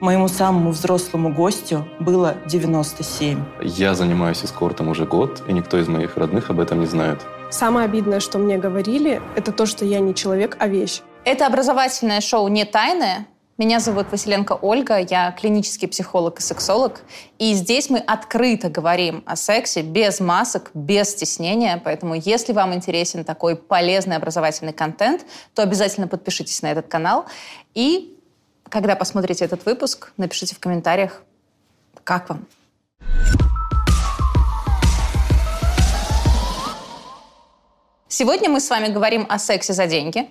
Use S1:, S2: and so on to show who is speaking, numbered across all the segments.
S1: Моему самому взрослому гостю было 97.
S2: Я занимаюсь эскортом уже год, и никто из моих родных об этом не знает.
S3: Самое обидное, что мне говорили, это то, что я не человек, а вещь.
S4: Это образовательное шоу «Не тайное». Меня зовут Василенко Ольга, я клинический психолог и сексолог. И здесь мы открыто говорим о сексе, без масок, без стеснения. Поэтому если вам интересен такой полезный образовательный контент, то обязательно подпишитесь на этот канал. И когда посмотрите этот выпуск, напишите в комментариях, как вам. Сегодня мы с вами говорим о сексе за деньги.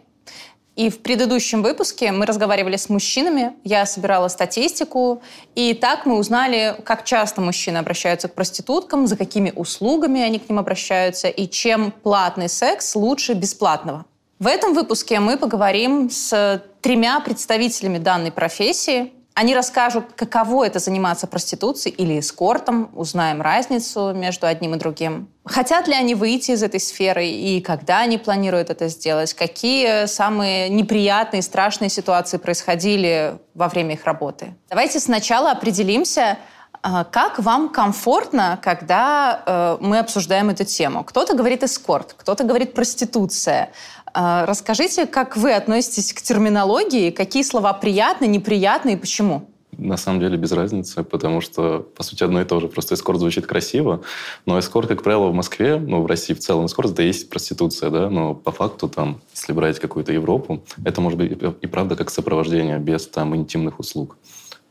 S4: И в предыдущем выпуске мы разговаривали с мужчинами, я собирала статистику, и так мы узнали, как часто мужчины обращаются к проституткам, за какими услугами они к ним обращаются, и чем платный секс лучше бесплатного. В этом выпуске мы поговорим с тремя представителями данной профессии. Они расскажут, каково это заниматься проституцией или эскортом, узнаем разницу между одним и другим. Хотят ли они выйти из этой сферы и когда они планируют это сделать? Какие самые неприятные, страшные ситуации происходили во время их работы? Давайте сначала определимся, а, как вам комфортно, когда э, мы обсуждаем эту тему? Кто-то говорит эскорт, кто-то говорит проституция. А, расскажите, как вы относитесь к терминологии, какие слова приятны, неприятны и почему?
S2: На самом деле без разницы, потому что, по сути, одно и то же. Просто эскорт звучит красиво, но эскорт, как правило, в Москве, ну, в России в целом, эскорт — это и есть проституция, да, но по факту, там, если брать какую-то Европу, это может быть и правда как сопровождение без, там, интимных услуг.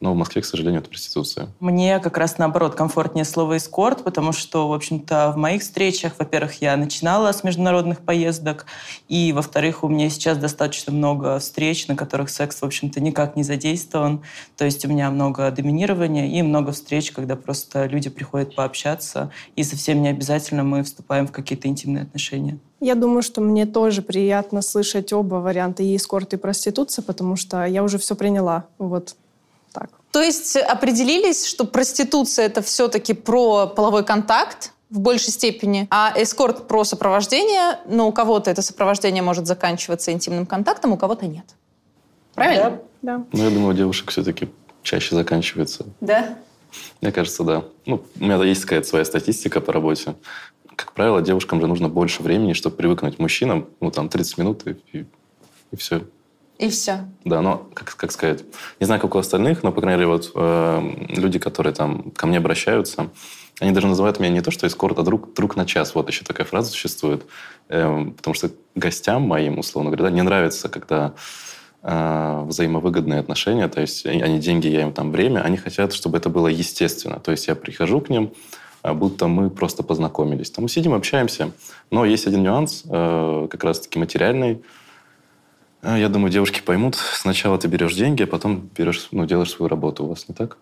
S2: Но в Москве, к сожалению, это проституция.
S1: Мне как раз наоборот комфортнее слово «эскорт», потому что, в общем-то, в моих встречах, во-первых, я начинала с международных поездок, и, во-вторых, у меня сейчас достаточно много встреч, на которых секс, в общем-то, никак не задействован. То есть у меня много доминирования и много встреч, когда просто люди приходят пообщаться, и совсем не обязательно мы вступаем в какие-то интимные отношения.
S3: Я думаю, что мне тоже приятно слышать оба варианта и эскорт, и проституция, потому что я уже все приняла. Вот.
S4: То есть определились, что проституция это все-таки про половой контакт, в большей степени, а эскорт про сопровождение, но у кого-то это сопровождение может заканчиваться интимным контактом, у кого-то нет. Правильно?
S3: Да.
S2: Ну, я думаю, у девушек все-таки чаще заканчивается.
S4: Да?
S2: Мне кажется, да. Ну, у меня есть какая-то своя статистика по работе. Как правило, девушкам же нужно больше времени, чтобы привыкнуть к мужчинам. Ну, там, 30 минут и, и, и все.
S4: И все.
S2: Да, но, как, как сказать, не знаю, как у остальных, но, по крайней мере, вот э, люди, которые там ко мне обращаются, они даже называют меня не то, что эскорт, а друг, друг на час. Вот еще такая фраза существует. Э, потому что гостям моим, условно говоря, да, не нравится, когда э, взаимовыгодные отношения, то есть они деньги, я им там время, они хотят, чтобы это было естественно. То есть я прихожу к ним, э, будто мы просто познакомились. Там мы сидим, общаемся. Но есть один нюанс, э, как раз-таки материальный, а, я думаю, девушки поймут. Сначала ты берешь деньги, а потом берешь, ну, делаешь свою работу. У вас не так?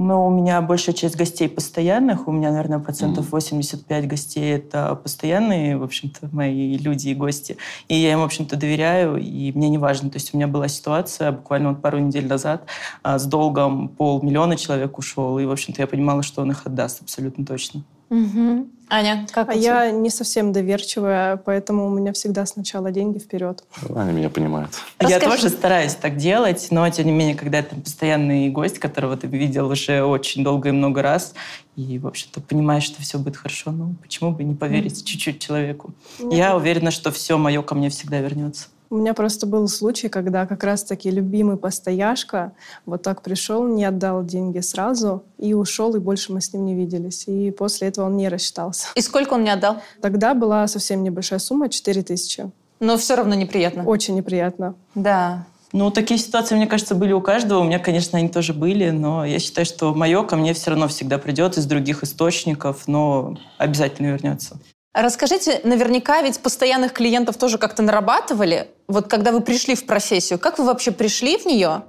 S1: Ну, у меня большая часть гостей постоянных. У меня, наверное, процентов mm 85 гостей – это постоянные, в общем-то, мои люди и гости. И я им, в общем-то, доверяю, и мне не важно. То есть у меня была ситуация буквально вот пару недель назад а, с долгом полмиллиона человек ушел, и, в общем-то, я понимала, что он их отдаст абсолютно точно.
S4: Угу. Аня, как
S3: А я не совсем доверчивая, поэтому у меня всегда сначала деньги вперед.
S2: Аня меня понимает.
S1: Расскажи. Я тоже стараюсь так делать, но тем не менее, когда это постоянный гость, которого ты видел уже очень долго и много раз, и, в общем-то, понимаешь, что все будет хорошо, ну, почему бы не поверить mm. чуть-чуть человеку? Нет. Я уверена, что все мое ко мне всегда вернется.
S3: У меня просто был случай, когда как раз-таки любимый постояшка вот так пришел, не отдал деньги сразу и ушел, и больше мы с ним не виделись. И после этого он не рассчитался.
S4: И сколько он мне отдал?
S3: Тогда была совсем небольшая сумма, 4 тысячи.
S4: Но все равно неприятно.
S3: Очень неприятно.
S4: Да.
S1: Ну, такие ситуации, мне кажется, были у каждого. У меня, конечно, они тоже были, но я считаю, что мое ко мне все равно всегда придет из других источников, но обязательно вернется.
S4: Расскажите, наверняка ведь постоянных клиентов тоже как-то нарабатывали. Вот когда вы пришли в профессию, как вы вообще пришли в нее?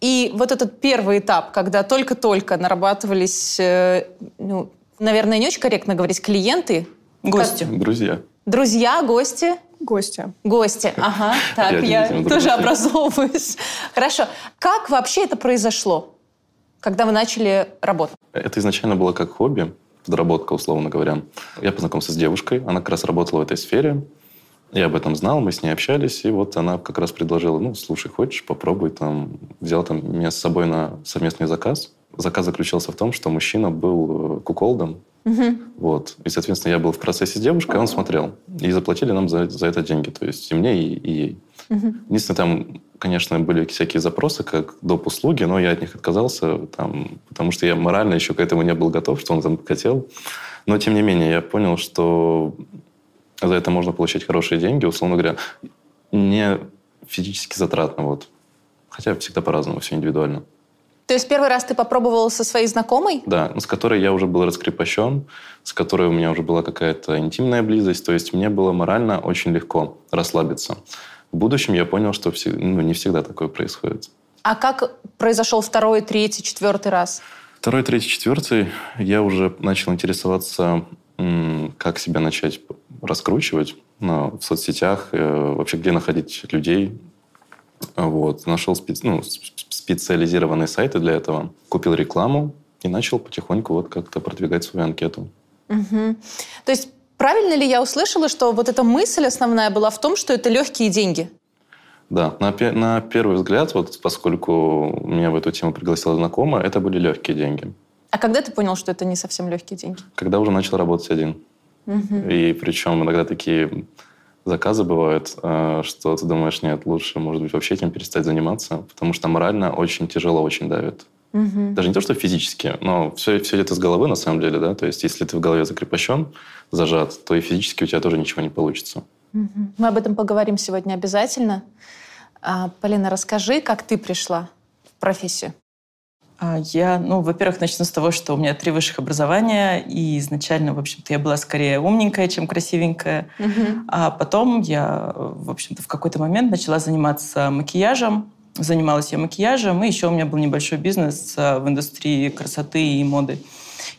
S4: И вот этот первый этап, когда только-только нарабатывались, э, ну, наверное, не очень корректно говорить, клиенты.
S1: Гости.
S2: Как? Друзья.
S4: Друзья, гости.
S3: Гости.
S4: Гости, ага. Так, я, я тоже образовываюсь. Хорошо. Как вообще это произошло, когда вы начали работать?
S2: Это изначально было как хобби подработка, условно говоря. Я познакомился с девушкой, она как раз работала в этой сфере. Я об этом знал, мы с ней общались, и вот она как раз предложила, ну, слушай, хочешь, попробуй, там, взял там меня с собой на совместный заказ. Заказ заключался в том, что мужчина был э, куколдом, угу. вот, и, соответственно, я был в процессе с девушкой, а он смотрел, и заплатили нам за, за это деньги, то есть и мне, и, и ей. Угу. Единственное, там, конечно, были всякие запросы, как доп. услуги, но я от них отказался, там, потому что я морально еще к этому не был готов, что он там хотел. Но, тем не менее, я понял, что за это можно получать хорошие деньги, условно говоря, не физически затратно. Вот. Хотя всегда по-разному, все индивидуально.
S4: То есть первый раз ты попробовал со своей знакомой?
S2: Да, с которой я уже был раскрепощен, с которой у меня уже была какая-то интимная близость. То есть мне было морально очень легко расслабиться. В будущем я понял, что ну, не всегда такое происходит.
S4: А как произошел второй, третий, четвертый раз?
S2: Второй, третий, четвертый я уже начал интересоваться, как себя начать раскручивать ну, в соцсетях, э, вообще где находить людей. Вот. Нашел специ... ну, специализированные сайты для этого, купил рекламу и начал потихоньку вот как-то продвигать свою анкету.
S4: Угу. То есть правильно ли я услышала, что вот эта мысль основная была в том, что это легкие деньги?
S2: Да, на, на первый взгляд, вот поскольку меня в эту тему пригласила знакомая, это были легкие деньги.
S4: А когда ты понял, что это не совсем легкие деньги?
S2: Когда уже начал работать один. Угу. И причем иногда такие заказы бывают, э, что ты думаешь, нет, лучше, может быть, вообще этим перестать заниматься, потому что морально очень тяжело, очень давит. Угу. Даже не то, что физически, но все, все это с головы на самом деле, да, то есть если ты в голове закрепощен, зажат, то и физически у тебя тоже ничего не получится.
S4: Угу. Мы об этом поговорим сегодня обязательно. А, Полина, расскажи, как ты пришла в профессию?
S1: А, я, ну, во-первых, начну с того, что у меня три высших образования, и изначально, в общем-то, я была скорее умненькая, чем красивенькая. Угу. А потом я, в общем-то, в какой-то момент начала заниматься макияжем. Занималась я макияжем, и еще у меня был небольшой бизнес а, в индустрии красоты и моды.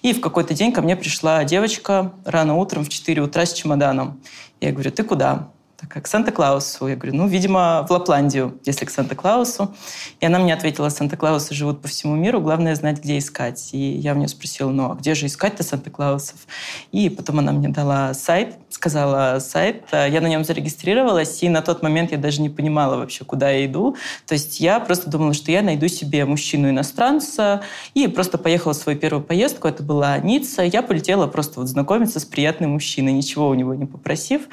S1: И в какой-то день ко мне пришла девочка рано утром в 4 утра с чемоданом. Я говорю, ты куда? Такая, к Санта-Клаусу. Я говорю, ну, видимо, в Лапландию, если к Санта-Клаусу. И она мне ответила, Санта-Клаусы живут по всему миру, главное знать, где искать. И я у нее спросила, ну, а где же искать-то Санта-Клаусов? И потом она мне дала сайт, сказала сайт, я на нем зарегистрировалась, и на тот момент я даже не понимала вообще, куда я иду. То есть я просто думала, что я найду себе мужчину-иностранца, и просто поехала в свою первую поездку, это была Ницца. Я полетела просто вот знакомиться с приятным мужчиной, ничего у него не попросив.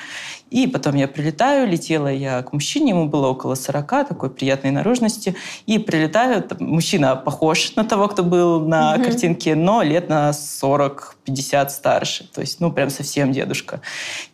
S1: И потом я прилетаю, летела я к мужчине, ему было около 40, такой приятной наружности, и прилетаю, мужчина похож на того, кто был на mm-hmm. картинке, но лет на 40-50 старше, то есть, ну, прям совсем дедушка.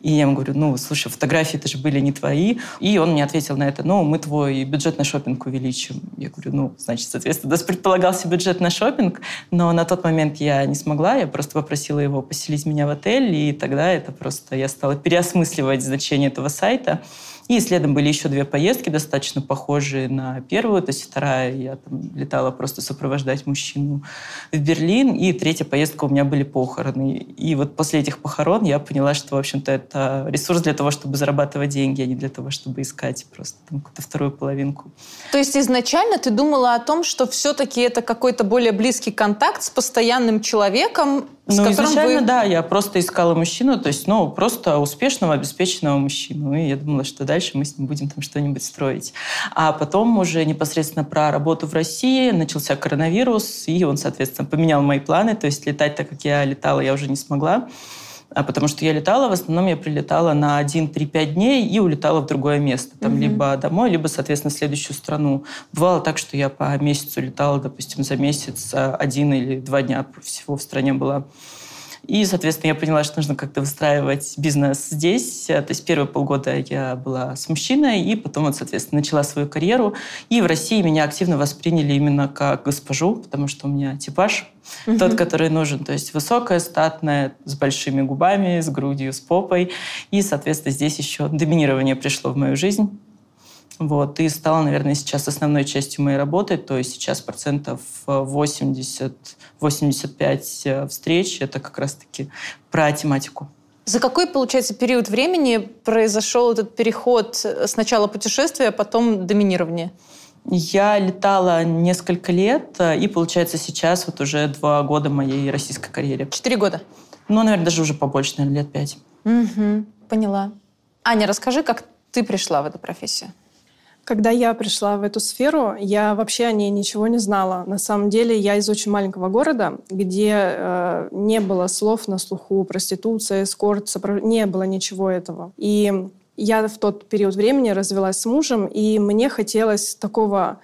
S1: И я ему говорю, ну, слушай, фотографии это же были не твои. И он мне ответил на это, ну, мы твой бюджет на шопинг увеличим. Я говорю, ну, значит, соответственно, у предполагался бюджет на шопинг, но на тот момент я не смогла, я просто попросила его поселить меня в отель, и тогда это просто я стала переосмысливать значение этого сайта. И следом были еще две поездки, достаточно похожие на первую. То есть вторая я там летала просто сопровождать мужчину в Берлин. И третья поездка у меня были похороны. И вот после этих похорон я поняла, что, в общем-то, это ресурс для того, чтобы зарабатывать деньги, а не для того, чтобы искать просто там какую-то вторую половинку.
S4: То есть изначально ты думала о том, что все-таки это какой-то более близкий контакт с постоянным человеком,
S1: ну, изначально, вы... да, я просто искала мужчину, то есть, ну, просто успешного, обеспеченного мужчину. И я думала, что дальше мы с ним будем там что-нибудь строить. А потом уже непосредственно про работу в России начался коронавирус, и он, соответственно, поменял мои планы. То есть летать так, как я летала, я уже не смогла. А потому что я летала, в основном я прилетала на 1-3-5 дней и улетала в другое место. Там угу. либо домой, либо, соответственно, в следующую страну. Бывало так, что я по месяцу летала, допустим, за месяц один или два дня всего в стране была. И, соответственно, я поняла, что нужно как-то выстраивать бизнес здесь. То есть первые полгода я была с мужчиной, и потом, вот, соответственно, начала свою карьеру. И в России меня активно восприняли именно как госпожу, потому что у меня типаж угу. тот, который нужен. То есть высокая, статная, с большими губами, с грудью, с попой. И, соответственно, здесь еще доминирование пришло в мою жизнь. Вот, и стало, наверное, сейчас основной частью моей работы, то есть сейчас процентов 80-85 э, встреч, это как раз-таки про тематику.
S4: За какой, получается, период времени произошел этот переход сначала путешествия, а потом доминирование?
S1: Я летала несколько лет, э, и, получается, сейчас вот уже два года моей российской карьере.
S4: Четыре года?
S1: Ну, наверное, даже уже побольше, наверное, лет пять.
S4: Угу, поняла. Аня, расскажи, как ты пришла в эту профессию?
S3: Когда я пришла в эту сферу, я вообще о ней ничего не знала. На самом деле я из очень маленького города, где э, не было слов на слуху проституция, эскорт, сопров... не было ничего этого. И я в тот период времени развелась с мужем, и мне хотелось такого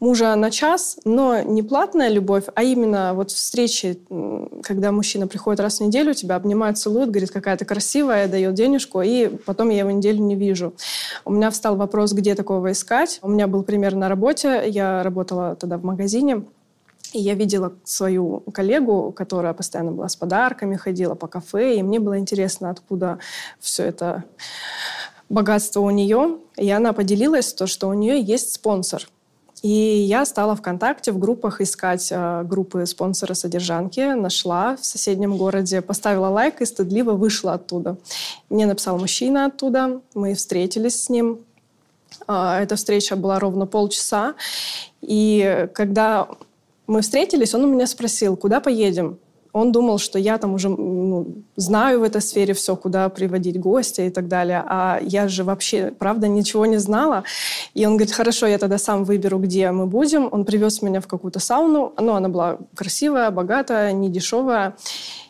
S3: мужа на час, но не платная любовь, а именно вот встречи, когда мужчина приходит раз в неделю, тебя обнимает, целует, говорит, какая то красивая, дает денежку, и потом я его неделю не вижу. У меня встал вопрос, где такого искать. У меня был пример на работе, я работала тогда в магазине, и я видела свою коллегу, которая постоянно была с подарками, ходила по кафе, и мне было интересно, откуда все это богатство у нее, и она поделилась то, что у нее есть спонсор. И я стала ВКонтакте в группах искать э, группы спонсора содержанки, нашла в соседнем городе, поставила лайк и стыдливо вышла оттуда. Мне написал мужчина оттуда, мы встретились с ним. Э, эта встреча была ровно полчаса. И когда мы встретились, он у меня спросил, куда поедем? Он думал, что я там уже ну, знаю в этой сфере все, куда приводить гостя и так далее. А я же вообще, правда, ничего не знала. И он говорит, хорошо, я тогда сам выберу, где мы будем. Он привез меня в какую-то сауну. Ну, она была красивая, богатая, не дешевая.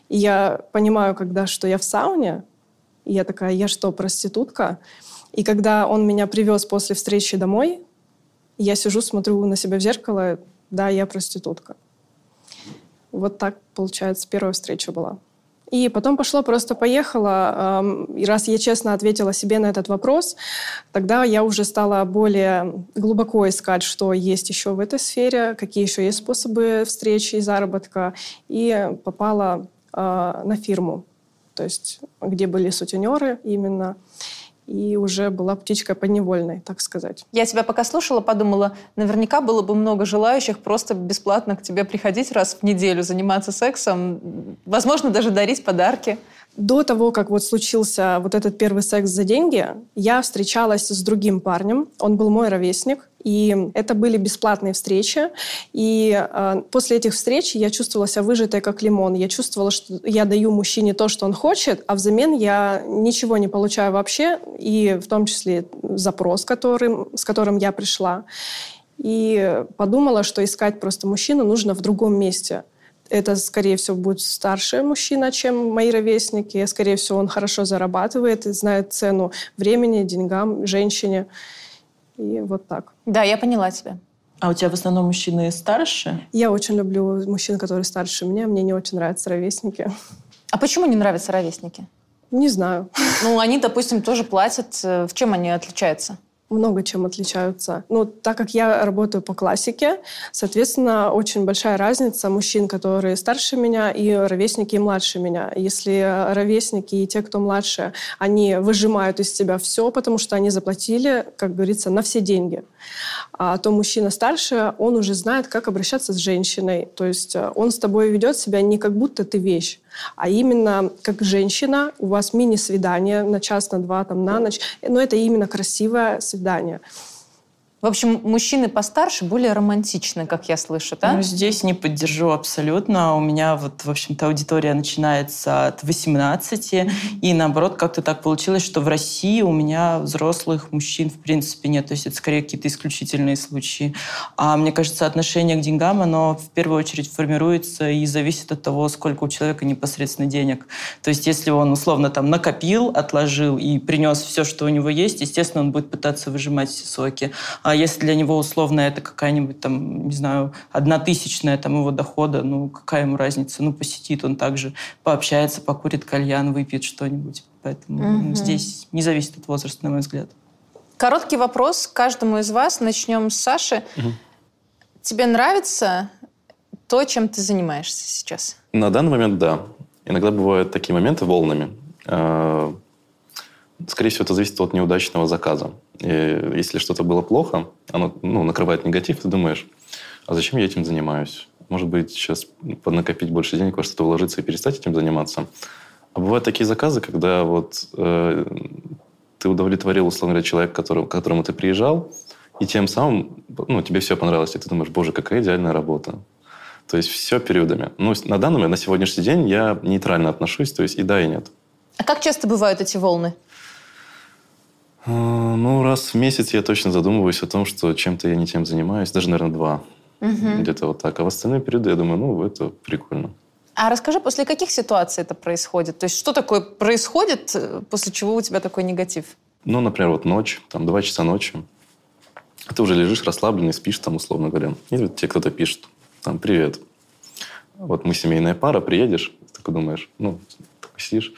S3: И я понимаю, когда, что я в сауне, и я такая, я что, проститутка? И когда он меня привез после встречи домой, я сижу, смотрю на себя в зеркало, да, я проститутка. Вот так, получается, первая встреча была. И потом пошло, просто поехала. И раз я честно ответила себе на этот вопрос, тогда я уже стала более глубоко искать, что есть еще в этой сфере, какие еще есть способы встречи и заработка. И попала а, на фирму, то есть где были сутенеры именно и уже была птичка подневольной, так сказать.
S4: Я тебя пока слушала, подумала, наверняка было бы много желающих просто бесплатно к тебе приходить раз в неделю, заниматься сексом, возможно, даже дарить подарки.
S3: До того, как вот случился вот этот первый секс за деньги, я встречалась с другим парнем. Он был мой ровесник. И это были бесплатные встречи. И э, после этих встреч я чувствовала себя выжатой, как лимон. Я чувствовала, что я даю мужчине то, что он хочет, а взамен я ничего не получаю вообще, и в том числе запрос, которым, с которым я пришла. И подумала, что искать просто мужчину нужно в другом месте. Это, скорее всего, будет старший мужчина, чем мои ровесники. Скорее всего, он хорошо зарабатывает и знает цену времени, деньгам, женщине. И вот так.
S4: Да, я поняла тебя.
S1: А у тебя в основном мужчины старше?
S3: Я очень люблю мужчин, которые старше меня. Мне не очень нравятся ровесники.
S4: А почему не нравятся ровесники?
S3: Не знаю.
S4: Ну, они, допустим, тоже платят. Э, в чем они отличаются?
S3: Много чем отличаются. Ну, так как я работаю по классике, соответственно, очень большая разница мужчин, которые старше меня, и ровесники, и младше меня. Если ровесники и те, кто младше, они выжимают из тебя все, потому что они заплатили, как говорится, на все деньги. А то мужчина старше, он уже знает, как обращаться с женщиной. То есть э, он с тобой ведет себя не как будто ты вещь, а именно как женщина, у вас мини-свидание на час, на два, там, на ночь. Но это именно красивое свидание.
S4: В общем, мужчины постарше более романтичны, как я слышу, да?
S1: Ну, здесь не поддержу абсолютно. У меня вот, в общем-то, аудитория начинается от 18, mm-hmm. и наоборот, как-то так получилось, что в России у меня взрослых мужчин в принципе нет. То есть это скорее какие-то исключительные случаи. А мне кажется, отношение к деньгам, оно в первую очередь формируется и зависит от того, сколько у человека непосредственно денег. То есть если он условно там накопил, отложил и принес все, что у него есть, естественно, он будет пытаться выжимать все соки. А если для него условно это какая-нибудь там, не знаю, одна тысячная там его дохода, ну какая ему разница? Ну посетит он также, пообщается, покурит кальян, выпьет что-нибудь. Поэтому угу. ну, здесь не зависит от возраста, на мой взгляд.
S4: Короткий вопрос каждому из вас. Начнем с Саши. Угу. Тебе нравится то, чем ты занимаешься сейчас?
S2: На данный момент да. Иногда бывают такие моменты волнами. А, скорее всего, это зависит от неудачного заказа. И если что-то было плохо, оно ну, накрывает негатив, ты думаешь, а зачем я этим занимаюсь? Может быть, сейчас поднакопить больше денег, во что-то вложиться и перестать этим заниматься. А бывают такие заказы, когда вот э, ты удовлетворил, условно говоря, человека, которому, к которому ты приезжал, и тем самым ну, тебе все понравилось, и ты думаешь, боже, какая идеальная работа. То есть все периодами. Ну, на данный момент, на сегодняшний день я нейтрально отношусь, то есть и да, и нет.
S4: А как часто бывают эти волны?
S2: А, ну, раз в месяц я точно задумываюсь о том, что чем-то я не тем занимаюсь. Даже, наверное, два. Угу. Где-то вот так. А в остальные периоды я думаю, ну, это прикольно.
S4: А расскажи, после каких ситуаций это происходит? То есть что такое происходит, э, после чего у тебя такой негатив?
S2: Ну, например, вот ночь, там, два часа ночи. Ты уже лежишь расслабленный, спишь там, условно говоря. И вот тебе кто-то пишет, там, привет. Вот мы семейная пара, приедешь? Ты такой думаешь, ну, такой сидишь.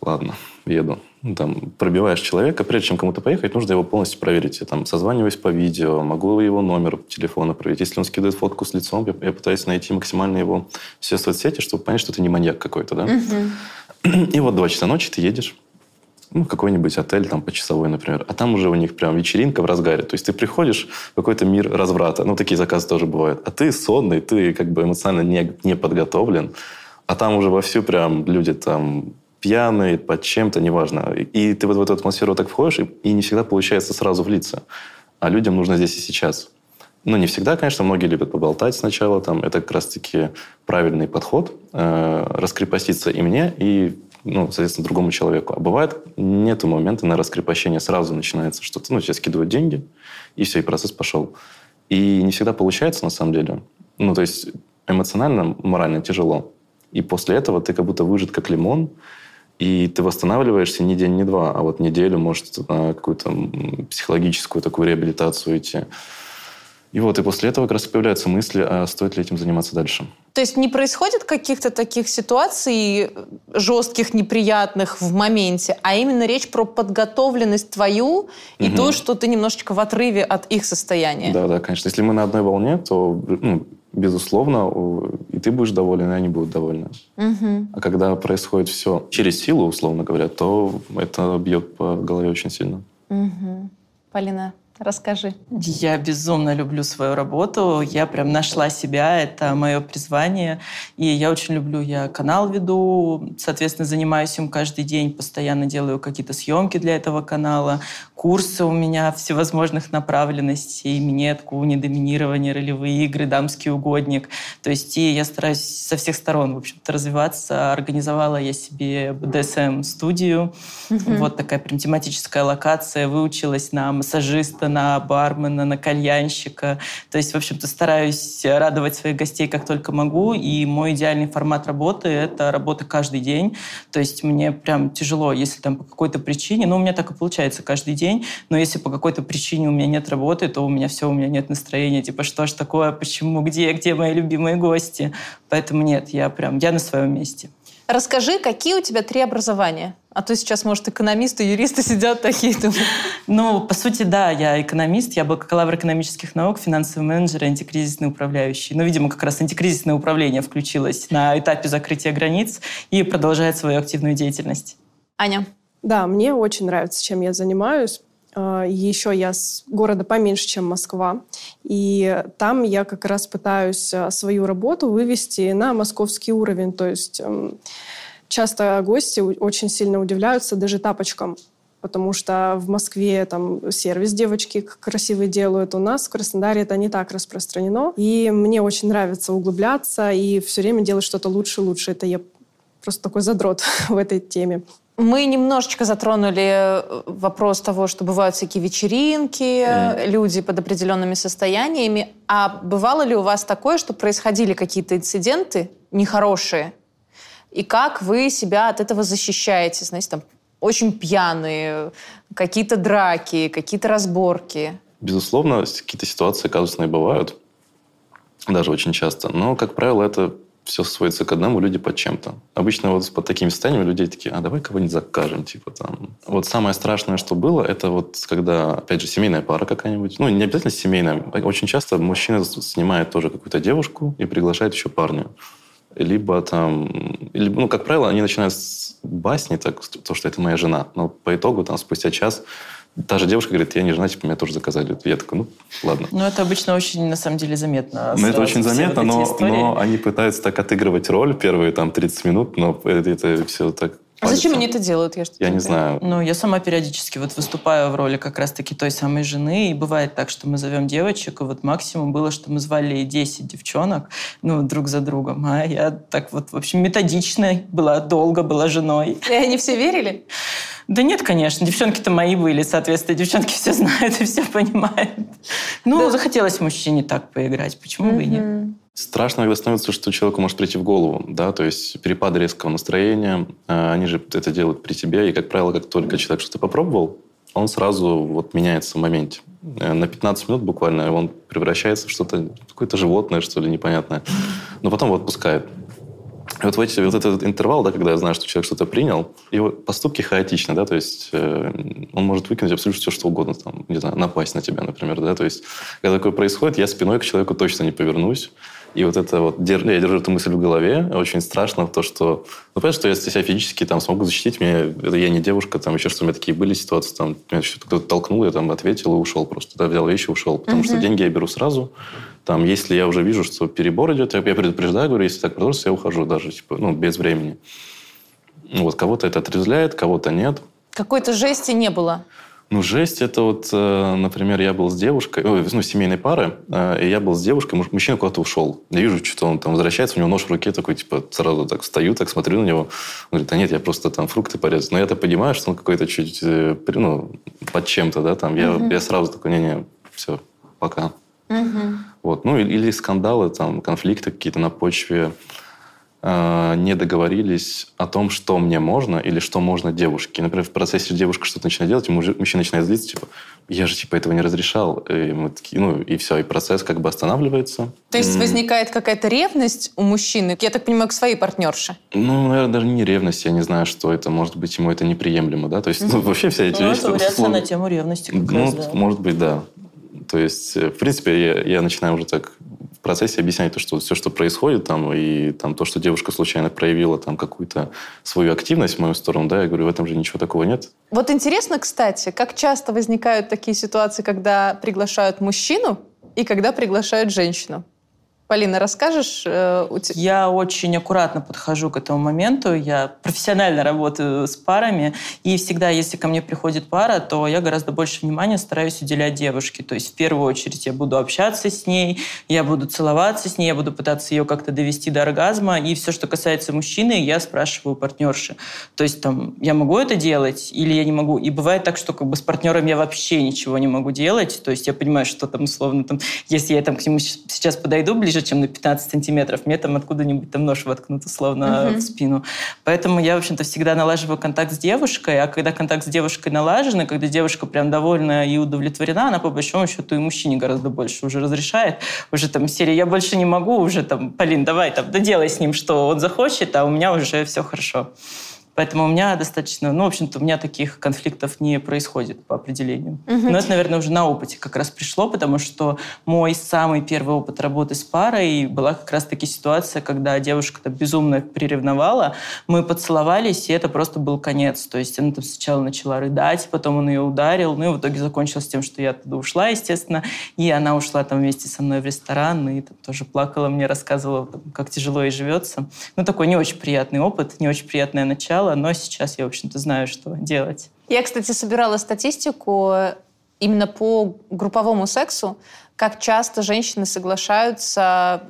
S2: Ладно, еду. Ну, там, пробиваешь человека, прежде чем кому-то поехать, нужно его полностью проверить. Я там созваниваюсь по видео, могу его номер телефона проверить. Если он скидывает фотку с лицом, я, я пытаюсь найти максимально его все соцсети, чтобы понять, что ты не маньяк какой-то, да? Угу. И вот два часа ночи ты едешь, ну, какой-нибудь отель, там, по часовой, например. А там уже у них прям вечеринка в разгаре. То есть ты приходишь в какой-то мир разврата. Ну, такие заказы тоже бывают. А ты сонный, ты как бы эмоционально не, не подготовлен. А там уже вовсю прям люди там пьяный, под чем-то, неважно. И ты вот в эту атмосферу так входишь, и, не всегда получается сразу влиться. А людям нужно здесь и сейчас. Ну, не всегда, конечно, многие любят поболтать сначала. Там, это как раз-таки правильный подход. Э, раскрепоститься и мне, и, ну, соответственно, другому человеку. А бывает, нету момента на раскрепощение. Сразу начинается что-то. Ну, тебе скидывают деньги, и все, и процесс пошел. И не всегда получается, на самом деле. Ну, то есть эмоционально, морально тяжело. И после этого ты как будто выжат как лимон, и ты восстанавливаешься не день, не два, а вот неделю, может, на какую-то психологическую такую реабилитацию идти. И вот, и после этого как раз появляются мысли, а стоит ли этим заниматься дальше.
S4: То есть не происходит каких-то таких ситуаций жестких, неприятных в моменте, а именно речь про подготовленность твою и угу. то, что ты немножечко в отрыве от их состояния.
S2: Да, да, конечно. Если мы на одной волне, то ну, безусловно, и ты будешь доволен, и они будут довольны. Угу. А когда происходит все через силу, условно говоря, то это бьет по голове очень сильно.
S4: Угу. Полина, Расскажи.
S1: Я безумно люблю свою работу. Я прям нашла себя. Это мое призвание. И я очень люблю. Я канал веду. Соответственно, занимаюсь им каждый день. Постоянно делаю какие-то съемки для этого канала. Курсы у меня всевозможных направленностей. Минет, куни, доминирование, ролевые игры, дамский угодник. То есть и я стараюсь со всех сторон, в общем-то, развиваться. Организовала я себе. Mm-hmm. Вот такая прям тематическая локация. Выучилась на массажиста, на бармена, на кальянщика. То есть, в общем-то, стараюсь радовать своих гостей как только могу. И мой идеальный формат работы — это работа каждый день. То есть мне прям тяжело, если там по какой-то причине, ну, у меня так и получается каждый день, но если по какой-то причине у меня нет работы, то у меня все, у меня нет настроения. Типа, что ж такое, почему, где, где мои любимые гости? Поэтому нет, я прям, я на своем месте.
S4: Расскажи, какие у тебя три образования? А то сейчас, может, экономисты, юристы сидят такие. Думают.
S1: Ну, по сути, да, я экономист, я бакалавр экономических наук, финансовый менеджер, антикризисный управляющий. Ну, видимо, как раз антикризисное управление включилось на этапе закрытия границ и продолжает свою активную деятельность.
S4: Аня?
S3: Да, мне очень нравится, чем я занимаюсь. А, еще я с города поменьше, чем Москва. И там я как раз пытаюсь а, свою работу вывести на московский уровень. То есть эм, часто гости очень сильно удивляются даже тапочкам потому что в Москве там сервис девочки красивые делают, у нас в Краснодаре это не так распространено. И мне очень нравится углубляться и все время делать что-то лучше лучше. Это я просто такой задрот в этой теме.
S4: Мы немножечко затронули э, вопрос того, что бывают всякие вечеринки, mm. люди под определенными состояниями. А бывало ли у вас такое, что происходили какие-то инциденты нехорошие? И как вы себя от этого защищаете? Знаете, там очень пьяные, какие-то драки, какие-то разборки?
S2: Безусловно, какие-то ситуации казусные бывают. Даже очень часто. Но, как правило, это все сводится к одному, люди под чем-то. Обычно вот под такими состояниями людей такие, а давай кого-нибудь закажем, типа там. Вот самое страшное, что было, это вот когда, опять же, семейная пара какая-нибудь, ну, не обязательно семейная, очень часто мужчина снимает тоже какую-то девушку и приглашает еще парня. Либо там, ну, как правило, они начинают с басни, так, то, что это моя жена. Но по итогу, там, спустя час Та же девушка говорит, я не жена, типа, меня тоже заказали. Я такой, ну, ладно.
S1: Ну, это обычно очень, на самом деле, заметно.
S2: Ну, это очень заметно, вот но, но они пытаются так отыгрывать роль первые там 30 минут, но это, это все так
S4: а зачем они это делают?
S2: Я, я не знаю.
S1: Ну, я сама периодически вот выступаю в роли как раз-таки той самой жены, и бывает так, что мы зовем девочек, и вот максимум было, что мы звали 10 девчонок, ну, друг за другом, а я так вот, в общем, методичной была, долго была женой.
S4: И они все верили?
S1: Да нет, конечно. Девчонки-то мои были, соответственно. Девчонки все знают и все понимают. Ну, да. захотелось мужчине так поиграть. Почему бы и нет?
S2: Страшно когда становится, что человеку может прийти в голову, да, то есть перепады резкого настроения, э, они же это делают при тебе, и, как правило, как только человек что-то попробовал, он сразу вот меняется в моменте. Э, на 15 минут буквально он превращается в что-то, какое-то животное, что ли, непонятное. Но потом его отпускает. И вот, эти, вот этот интервал, да, когда я знаю, что человек что-то принял, его поступки хаотичны, да, то есть э, он может выкинуть абсолютно все, что угодно, там, не знаю, напасть на тебя, например, да, то есть когда такое происходит, я спиной к человеку точно не повернусь, и вот это вот, я держу эту мысль в голове, очень страшно то, что, ну, понятно, что я себя физически там смогу защитить, мне, это я не девушка, там еще что у меня такие были ситуации, там, меня кто-то толкнул, я там ответил и ушел просто, да, взял вещи и ушел, потому uh-huh. что деньги я беру сразу, там, если я уже вижу, что перебор идет, я предупреждаю, говорю, если так продолжится, я ухожу даже, типа, ну, без времени. Вот, кого-то это отрезвляет, кого-то нет.
S4: Какой-то жести не было?
S2: Ну, жесть, это вот, э, например, я был с девушкой, ну, семейной пары, э, и я был с девушкой, мужчина куда-то ушел. Я вижу, что он там возвращается, у него нож в руке такой, типа, сразу так встаю, так смотрю на него. Он говорит, а нет, я просто там фрукты порезал. Но я-то понимаю, что он какой-то чуть, э, ну, под чем-то, да, там. Я, угу. я сразу такой, не-не, все, пока. Угу. Вот, ну, или скандалы, там, конфликты какие-то на почве Э, не договорились о том, что мне можно или что можно девушке. Например, в процессе девушка что-то начинает делать, и мужчина начинает злиться, типа, я же типа этого не разрешал. И мы такие, ну и все, и процесс как бы останавливается.
S4: То есть возникает какая-то ревность у мужчины, я так понимаю, к своей партнерше?
S2: Ну, наверное, даже не ревность, я не знаю, что это, может быть, ему это неприемлемо, да, то есть ну, вообще вся эти
S1: ну,
S2: вещи...
S1: это вариация на тему ревности как
S2: ну,
S1: раз, да.
S2: может быть, да. То есть, э, в принципе, я, я начинаю уже так в процессе объяснять то, что все, что происходит там, и там то, что девушка случайно проявила там какую-то свою активность в мою сторону, да, я говорю, в этом же ничего такого нет.
S4: Вот интересно, кстати, как часто возникают такие ситуации, когда приглашают мужчину и когда приглашают женщину? Полина, расскажешь? Э,
S1: я очень аккуратно подхожу к этому моменту. Я профессионально работаю с парами. И всегда, если ко мне приходит пара, то я гораздо больше внимания стараюсь уделять девушке. То есть в первую очередь я буду общаться с ней, я буду целоваться с ней, я буду пытаться ее как-то довести до оргазма. И все, что касается мужчины, я спрашиваю партнерши. То есть там, я могу это делать или я не могу? И бывает так, что как бы с партнером я вообще ничего не могу делать. То есть я понимаю, что там условно, там, если я там к нему сейчас подойду ближе, ближе, чем на 15 сантиметров. Мне там откуда-нибудь там нож воткнут условно угу. в спину. Поэтому я, в общем-то, всегда налаживаю контакт с девушкой, а когда контакт с девушкой налажен, и когда девушка прям довольна и удовлетворена, она по большому счету и мужчине гораздо больше уже разрешает. Уже там серия «я больше не могу», уже там «Полин, давай там доделай с ним, что он захочет, а у меня уже все хорошо». Поэтому у меня достаточно, ну, в общем-то, у меня таких конфликтов не происходит по определению. Угу. Но это, наверное, уже на опыте как раз пришло, потому что мой самый первый опыт работы с парой была как раз-таки ситуация, когда девушка-то безумно приревновала, мы поцеловались, и это просто был конец. То есть она там сначала начала рыдать, потом он ее ударил, ну и в итоге закончилось тем, что я оттуда ушла, естественно, и она ушла там вместе со мной в ресторан, и там тоже плакала мне, рассказывала, там, как тяжело ей живется. Ну, такой не очень приятный опыт, не очень приятное начало, делала, но сейчас я, в общем-то, знаю, что делать.
S4: Я, кстати, собирала статистику именно по групповому сексу, как часто женщины соглашаются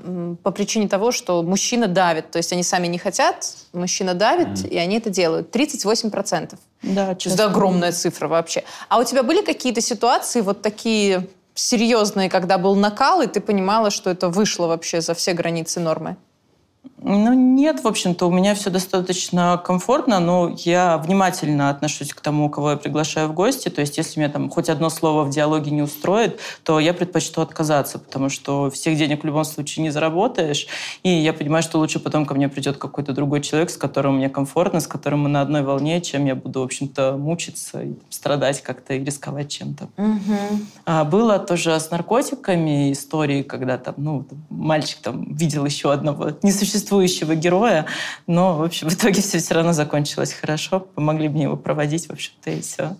S4: по причине того, что мужчина давит. То есть они сами не хотят, мужчина давит, mm. и они это делают. 38%. Да, Это огромная цифра вообще. А у тебя были какие-то ситуации вот такие серьезные, когда был накал, и ты понимала, что это вышло вообще за все границы нормы?
S1: Ну, нет, в общем-то, у меня все достаточно комфортно, но я внимательно отношусь к тому, кого я приглашаю в гости. То есть, если меня там хоть одно слово в диалоге не устроит, то я предпочту отказаться, потому что всех денег в любом случае не заработаешь. И я понимаю, что лучше потом ко мне придет какой-то другой человек, с которым мне комфортно, с которым мы на одной волне, чем я буду, в общем-то, мучиться и страдать как-то и рисковать чем-то. Угу. А было тоже с наркотиками истории, когда там, ну, мальчик там видел еще одного несуществующего существующего героя, но, в общем, в итоге все все равно закончилось хорошо. Помогли мне его проводить, в общем-то, и все.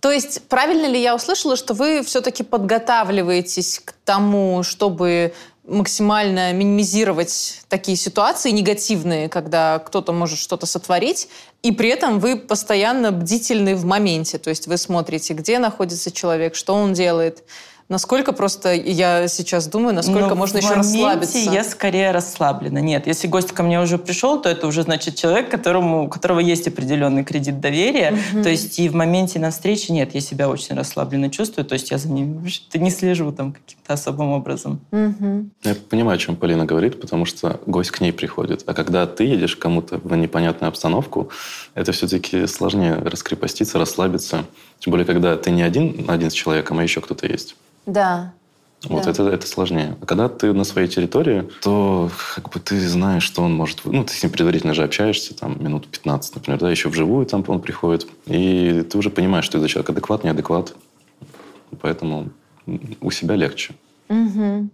S4: То есть правильно ли я услышала, что вы все-таки подготавливаетесь к тому, чтобы максимально минимизировать такие ситуации негативные, когда кто-то может что-то сотворить, и при этом вы постоянно бдительны в моменте, то есть вы смотрите, где находится человек, что он делает, Насколько просто, я сейчас думаю, насколько
S1: Но
S4: можно
S1: в
S4: еще расслабиться?
S1: я скорее расслаблена. Нет, если гость ко мне уже пришел, то это уже значит человек, которому, у которого есть определенный кредит доверия.
S4: Мгм.
S1: То есть и в моменте на встрече нет, я себя очень расслабленно чувствую. То есть я за ним вообще-то не слежу там каким-то особым образом.
S4: Мгм.
S2: Я понимаю, о чем Полина говорит, потому что гость к ней приходит. А когда ты едешь кому-то в непонятную обстановку, это все-таки сложнее раскрепоститься, расслабиться. Тем более, когда ты не один, один с человеком, а еще кто-то есть.
S4: Да.
S2: Вот
S4: Да.
S2: это, это сложнее. А когда ты на своей территории, то как бы ты знаешь, что он может... Ну, ты с ним предварительно же общаешься, там, минут 15, например, да, еще вживую там он приходит, и ты уже понимаешь, что это человек адекват, неадекват. Поэтому у себя легче.
S4: Мгм.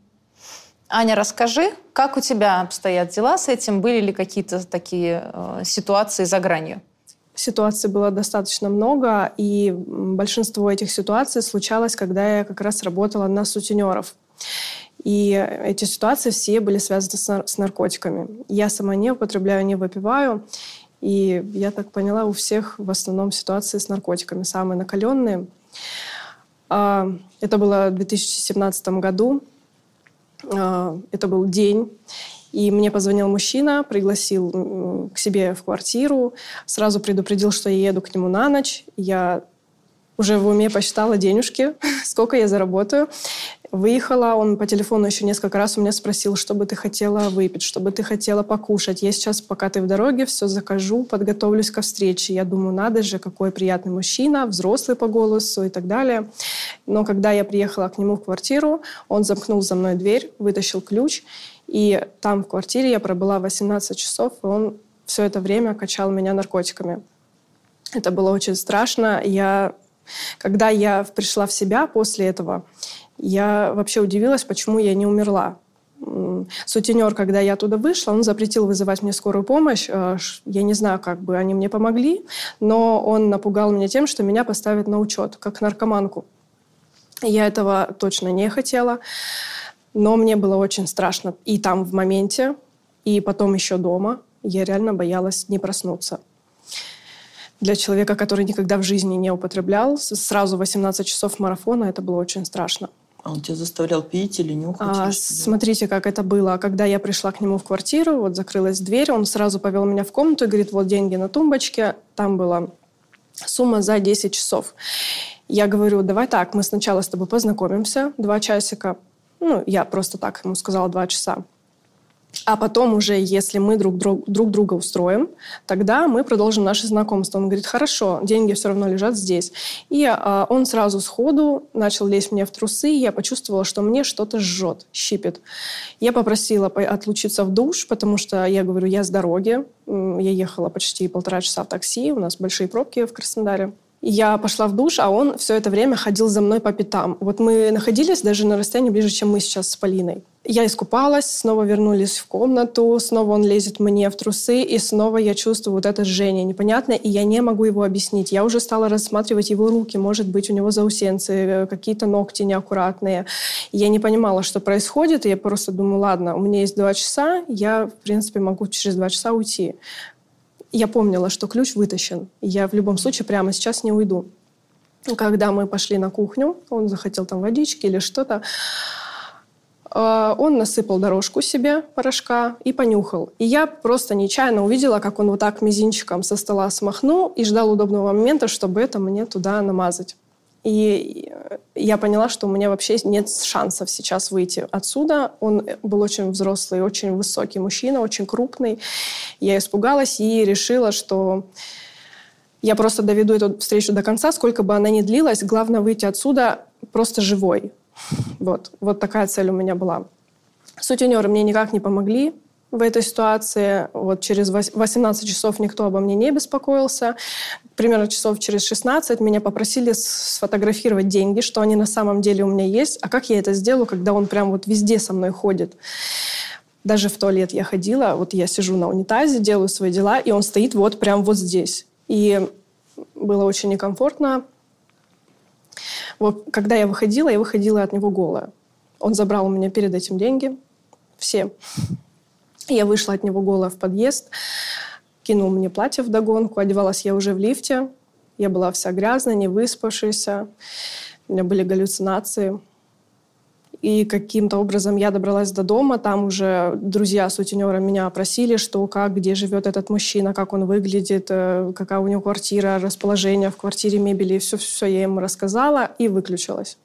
S4: Аня, расскажи, как у тебя обстоят дела с этим? Были ли какие-то такие э, ситуации за гранью?
S3: Ситуаций было достаточно много, и большинство этих ситуаций случалось, когда я как раз работала на сутенеров. И эти ситуации все были связаны с наркотиками. Я сама не употребляю, не выпиваю. И я так поняла, у всех в основном ситуации с наркотиками самые накаленные. А, Это было в 2017 году. А, Это был день. И мне позвонил мужчина, пригласил м, к себе в квартиру, сразу предупредил, что я еду к нему на ночь. Я уже в уме посчитала денежки, сколько я заработаю. Выехала, он по телефону еще несколько раз у меня спросил, что бы ты хотела выпить, что бы ты хотела покушать. Я сейчас, пока ты в дороге, все закажу, подготовлюсь ко встрече. Я думаю, надо же, какой приятный мужчина, взрослый по голосу и так далее. Но когда я приехала к нему в квартиру, он замкнул за мной дверь, вытащил ключ, и там в квартире я пробыла 18 часов, и он все это время качал меня наркотиками. Это было очень страшно. Я, когда я пришла в себя после этого, я вообще удивилась, почему я не умерла. Сутенер, когда я оттуда вышла, он запретил вызывать мне скорую помощь. Э, Я не знаю, как бы они мне помогли, но он напугал меня тем, что меня поставят на учет, как наркоманку. Я этого точно не хотела, но мне было очень страшно и там в моменте, и потом еще дома. Я реально боялась не проснуться. Для человека, который никогда в жизни не употреблял, сразу 18 часов марафона, это было очень страшно.
S1: А он тебя заставлял пить или нюхать?
S3: А,
S1: или
S3: смотрите, как это было. Когда я пришла к нему в квартиру, вот закрылась дверь, он сразу повел меня в комнату и говорит, вот деньги на тумбочке. Там была сумма за 10 часов. Я говорю, давай так, мы сначала с тобой познакомимся, два часика. Ну, я просто так ему сказала, два часа. А потом уже, если мы друг, друг, друг друга устроим, тогда мы продолжим наше знакомство. Он говорит, хорошо, деньги все равно лежат здесь. И а, он сразу сходу начал лезть мне в трусы, и я почувствовала, что мне что-то жжет, щипет. Я попросила по- отлучиться в душ, потому что я говорю, я с дороги. Я ехала почти полтора часа в такси, у нас большие пробки в Краснодаре. Я пошла в душ, а он все это время ходил за мной по пятам. Вот мы находились даже на расстоянии ближе, чем мы сейчас с Полиной. Я искупалась, снова вернулись в комнату, снова он лезет мне в трусы, и снова я чувствую вот это жжение непонятное, и я не могу его объяснить. Я уже стала рассматривать его руки, может быть, у него заусенцы, э, какие-то ногти неаккуратные. Я не понимала, что происходит, и я просто думаю, ладно, у меня есть два часа, я, в принципе, могу через два часа уйти. Я помнила, что ключ вытащен. Я в любом случае прямо сейчас не уйду. Когда мы пошли на кухню, он захотел там водички или что-то, э, он насыпал дорожку себе порошка и понюхал. И я просто нечаянно увидела, как он вот так мизинчиком со стола смахнул и ждал удобного момента, чтобы это мне туда намазать. И я поняла, что у меня вообще нет шансов сейчас выйти отсюда. Он был очень взрослый, очень высокий мужчина, очень крупный. Я испугалась и решила, что я просто доведу эту встречу до конца, сколько бы она ни длилась. Главное выйти отсюда просто живой. Вот, вот такая цель у меня была. Сутенеры мне никак не помогли в этой ситуации. Вот через 18 часов никто обо мне не беспокоился. Примерно часов через 16 меня попросили сфотографировать деньги, что они на самом деле у меня есть. А как я это сделаю, когда он прям вот везде со мной ходит? Даже в туалет я ходила, вот я сижу на унитазе, делаю свои дела, и он стоит вот прям вот здесь. И было очень некомфортно. Вот, когда я выходила, я выходила от него голая. Он забрал у меня перед этим деньги. Все. Я вышла от него голая в подъезд, кинул мне платье в догонку, одевалась я уже в лифте. Я была вся грязная, не выспавшаяся. У меня были галлюцинации. и каким-то образом я добралась до дома. Там уже друзья сутенера меня опросили, что как, где живет этот мужчина, как он выглядит, э, какая у него квартира, расположение в квартире, мебели. Все-все я ему рассказала и выключилась.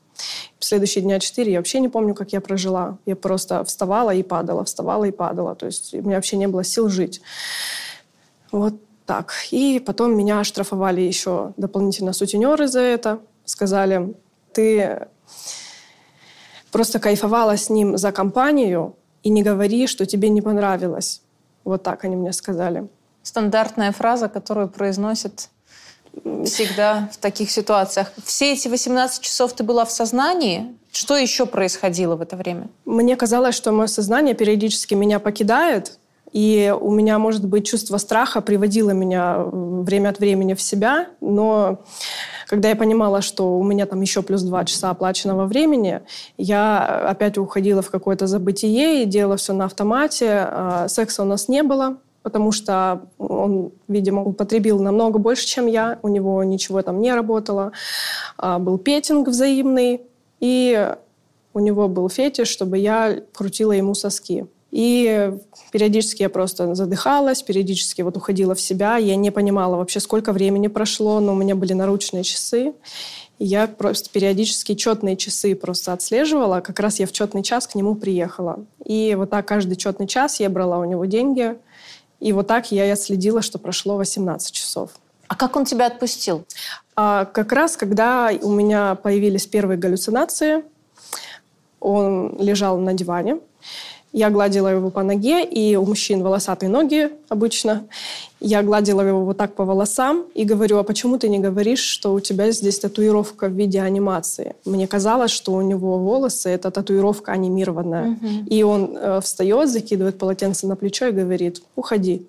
S3: Следующие дня четыре я вообще не помню, как я прожила. Я просто вставала и падала, вставала и падала. То есть у меня вообще не было сил жить. Вот так. И потом меня оштрафовали еще дополнительно сутенеры за это. Сказали, ты просто кайфовала с ним за компанию и не говори, что тебе не понравилось. Вот так они мне сказали.
S4: Стандартная фраза, которую произносят всегда в таких ситуациях. Все эти 18 часов ты была в сознании? Что еще происходило в это время?
S3: Мне казалось, что мое сознание периодически меня покидает, и у меня, может быть, чувство страха приводило меня время от времени в себя, но когда я понимала, что у меня там еще плюс два часа оплаченного времени, я опять уходила в какое-то забытие и делала все на автомате. А, секса у нас не было, потому что он, видимо, употребил намного больше, чем я. У него ничего там не работало. А, был петинг взаимный, и у него был фетиш, чтобы я крутила ему соски. И периодически я просто задыхалась, периодически вот уходила в себя. Я не понимала вообще, сколько времени прошло, но у меня были наручные часы. И я просто периодически четные часы просто отслеживала. Как раз я в четный час к нему приехала. И вот так каждый четный час я брала у него деньги, и вот так я и отследила, что прошло 18 часов.
S4: А как он тебя отпустил?
S3: А как раз, когда у меня появились первые галлюцинации, он лежал на диване, я гладила его по ноге, и у мужчин волосатые ноги обычно. Я гладила его вот так по волосам и говорю, а почему ты не говоришь, что у тебя здесь татуировка в виде анимации? Мне казалось, что у него волосы — это татуировка анимированная. Угу. И он э, встает, закидывает полотенце на плечо и говорит, уходи.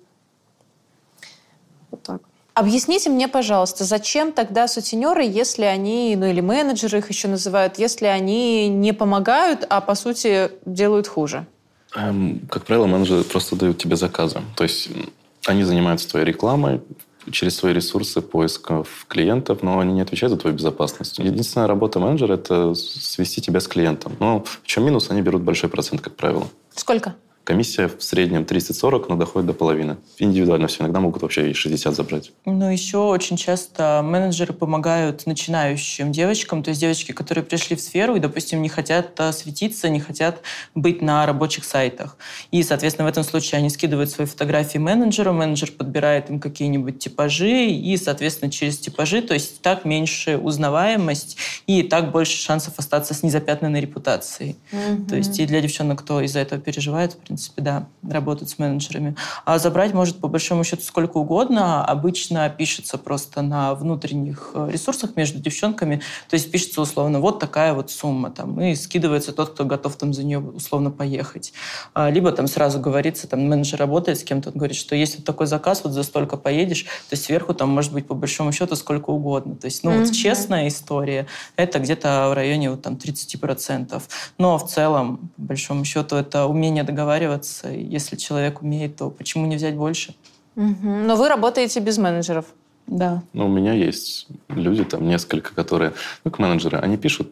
S4: Вот так. Объясните мне, пожалуйста, зачем тогда сутенеры, если они, ну или менеджеры их еще называют, если они не помогают, а по сути делают хуже?
S2: Эм, как правило, менеджеры просто дают тебе заказы. То есть они занимаются твоей рекламой, через свои ресурсы поисков клиентов, но они не отвечают за твою безопасность. Единственная работа менеджера – это свести тебя с клиентом. Но в чем минус? Они берут большой процент, как правило.
S4: Сколько?
S2: Комиссия в среднем 30-40, но доходит до половины. Индивидуально все. Иногда могут вообще и 60 забрать.
S1: Ну, еще очень часто менеджеры помогают начинающим девочкам, то есть девочки, которые пришли в сферу и, допустим, не хотят а, светиться, не хотят быть на рабочих сайтах. И, соответственно, в этом случае они скидывают свои фотографии менеджеру, менеджер подбирает им какие-нибудь типажи, и, соответственно, через типажи, то есть так меньше узнаваемость, и так больше шансов остаться с незапятнанной репутацией. Mm-hmm. То есть и для девчонок, кто из-за этого переживает, в принципе, принципе, да, работать с менеджерами. А забрать может по большому счету сколько угодно. Обычно пишется просто на внутренних э, ресурсах между девчонками. То есть пишется условно вот такая вот сумма. Там, и скидывается тот, кто готов там за нее условно поехать. А, либо там сразу говорится, там менеджер работает с кем-то, он говорит, что есть вот такой заказ, вот за столько поедешь, то есть сверху там может быть по большому счету сколько угодно. То есть, ну, mm-hmm. вот честная история, это где-то в районе вот там 30%. Но в целом, по большому счету, это умение договариваться договариваться. Если человек умеет, то почему не взять больше?
S4: Угу. Но вы работаете без менеджеров?
S1: Да.
S2: Ну, у меня есть люди, там несколько, которые, ну, как менеджеры, они пишут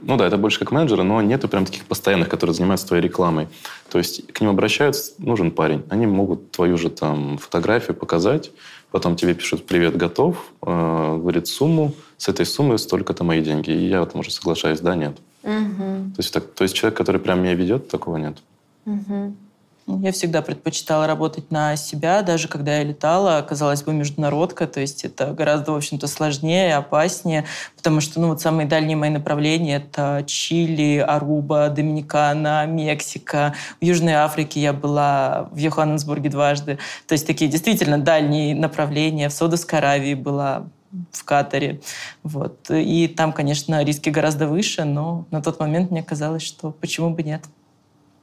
S2: ну да, это больше как менеджеры, но нету прям таких постоянных, которые занимаются твоей рекламой. То есть к ним обращаются, нужен парень. Они могут твою же там фотографию показать, потом тебе пишут «Привет, готов», э, говорит сумму, с этой суммы столько-то мои деньги. И я этом уже соглашаюсь, да, нет. Угу. То, есть, так, то есть человек, который прям меня ведет, такого нет.
S1: Угу. Я всегда предпочитала работать на себя, даже когда я летала, казалось бы, международка, то есть это гораздо, в общем-то, сложнее, опаснее, потому что, ну, вот самые дальние мои направления — это Чили, Аруба, Доминикана, Мексика. В Южной Африке я была, в Йоханнесбурге дважды. То есть такие действительно дальние направления. В Саудовской Аравии была, в Катаре. Вот. И там, конечно, риски гораздо выше, но на тот момент мне казалось, что почему бы нет.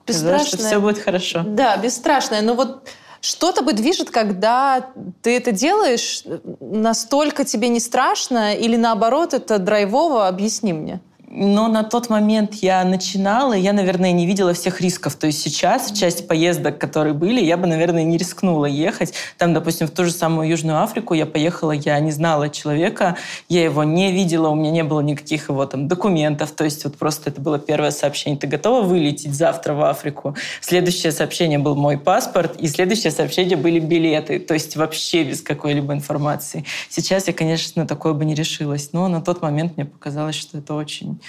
S1: Бесстрашная. что все будет хорошо.
S4: Да, бесстрашная. Но вот что-то бы движет, когда ты это делаешь, настолько тебе не страшно или наоборот это драйвово? Объясни мне.
S1: Но на тот момент я начинала, и я, наверное, не видела всех рисков. То есть сейчас в часть поездок, которые были, я бы, наверное, не рискнула ехать. Там, допустим, в ту же самую Южную Африку я поехала, я не знала человека, я его не видела, у меня не было никаких его там документов. То есть вот просто это было первое сообщение. Ты готова вылететь завтра в Африку? Следующее сообщение был мой паспорт, и следующее сообщение были билеты. То есть вообще без какой-либо информации. Сейчас я, конечно, такое бы не решилась, но на тот момент мне показалось, что это очень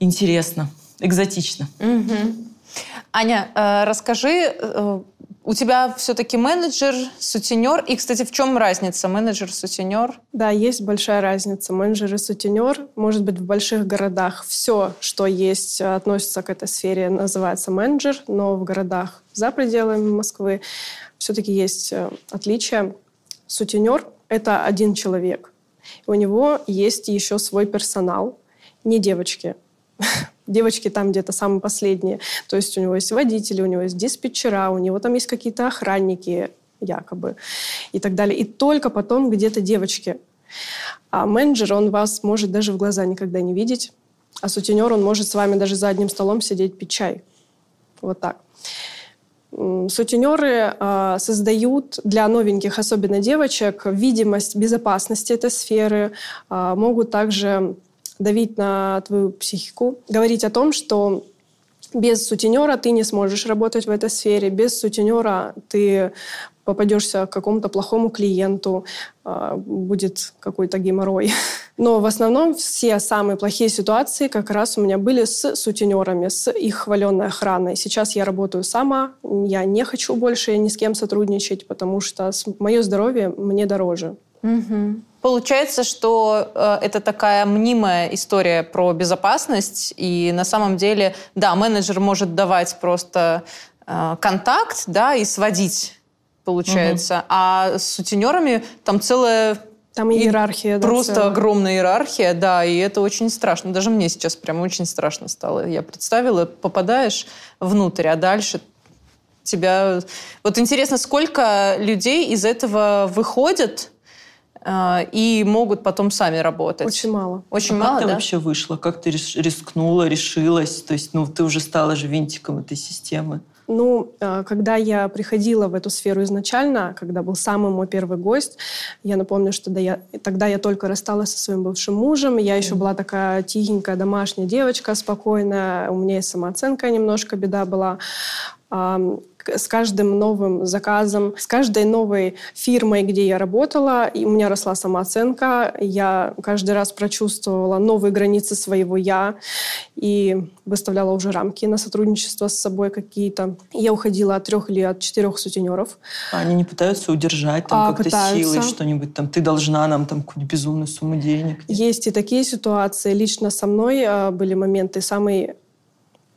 S1: интересно, экзотично.
S4: Угу. Аня, э, расскажи, э, у тебя все-таки менеджер, сутенер. И, кстати, в чем разница менеджер, сутенер?
S3: Да, есть большая разница. Менеджер и сутенер, может быть, в больших городах все, что есть, относится к этой сфере, называется менеджер, но в городах за пределами Москвы все-таки есть э, отличия. Сутенер – это один человек. У него есть еще свой персонал, не девочки. Девочки там где-то самые последние. То есть у него есть водители, у него есть диспетчера, у него там есть какие-то охранники, якобы, и так далее. И только потом где-то девочки. А менеджер, он вас может даже в глаза никогда не видеть. А сутенер, он может с вами даже за одним столом сидеть, пить чай. Вот так. Сутенеры э, создают для новеньких, особенно девочек, видимость безопасности этой сферы, э, могут также давить на твою психику, говорить о том, что без сутенера ты не сможешь работать в этой сфере, без сутенера ты попадешься к какому-то плохому клиенту, а, будет какой-то геморрой. Но в основном все самые плохие ситуации как раз у меня были с сутенерами, с их хваленной охраной. Сейчас я работаю сама, я не хочу больше ни с кем сотрудничать, потому что мое здоровье мне дороже.
S4: Угу. Получается, что э, это такая мнимая история про безопасность, и на самом деле, да, менеджер может давать просто э, контакт, да, и сводить, получается, угу. а с сутенерами там целая
S3: там иерархия,
S4: да, Просто целая. огромная иерархия, да, и это очень страшно. Даже мне сейчас прям очень страшно стало. Я представила, попадаешь внутрь, а дальше тебя... Вот интересно, сколько людей из этого выходят и могут потом сами работать.
S3: Очень мало.
S1: Очень а мало, как ты да? вообще вышла? Как ты рискнула, решилась? То есть, ну, ты уже стала же винтиком этой системы.
S3: Ну, а, когда я приходила в эту сферу изначально, когда был самый мой первый гость, я напомню, что да, я, тогда я только рассталась со своим бывшим мужем, я еще была такая тихенькая домашняя девочка, спокойная, у меня и самооценка немножко беда была с каждым новым заказом, с каждой новой фирмой, где я работала, и у меня росла самооценка, я каждый раз прочувствовала новые границы своего «я» и выставляла уже рамки на сотрудничество с собой какие-то. Я уходила от трех или от четырех сутенеров.
S1: А они не пытаются удержать там а, как-то пытаются. силой что-нибудь там? Ты должна нам там какую-нибудь безумную сумму денег?
S3: Есть и такие ситуации. Лично со мной а, были моменты. Самый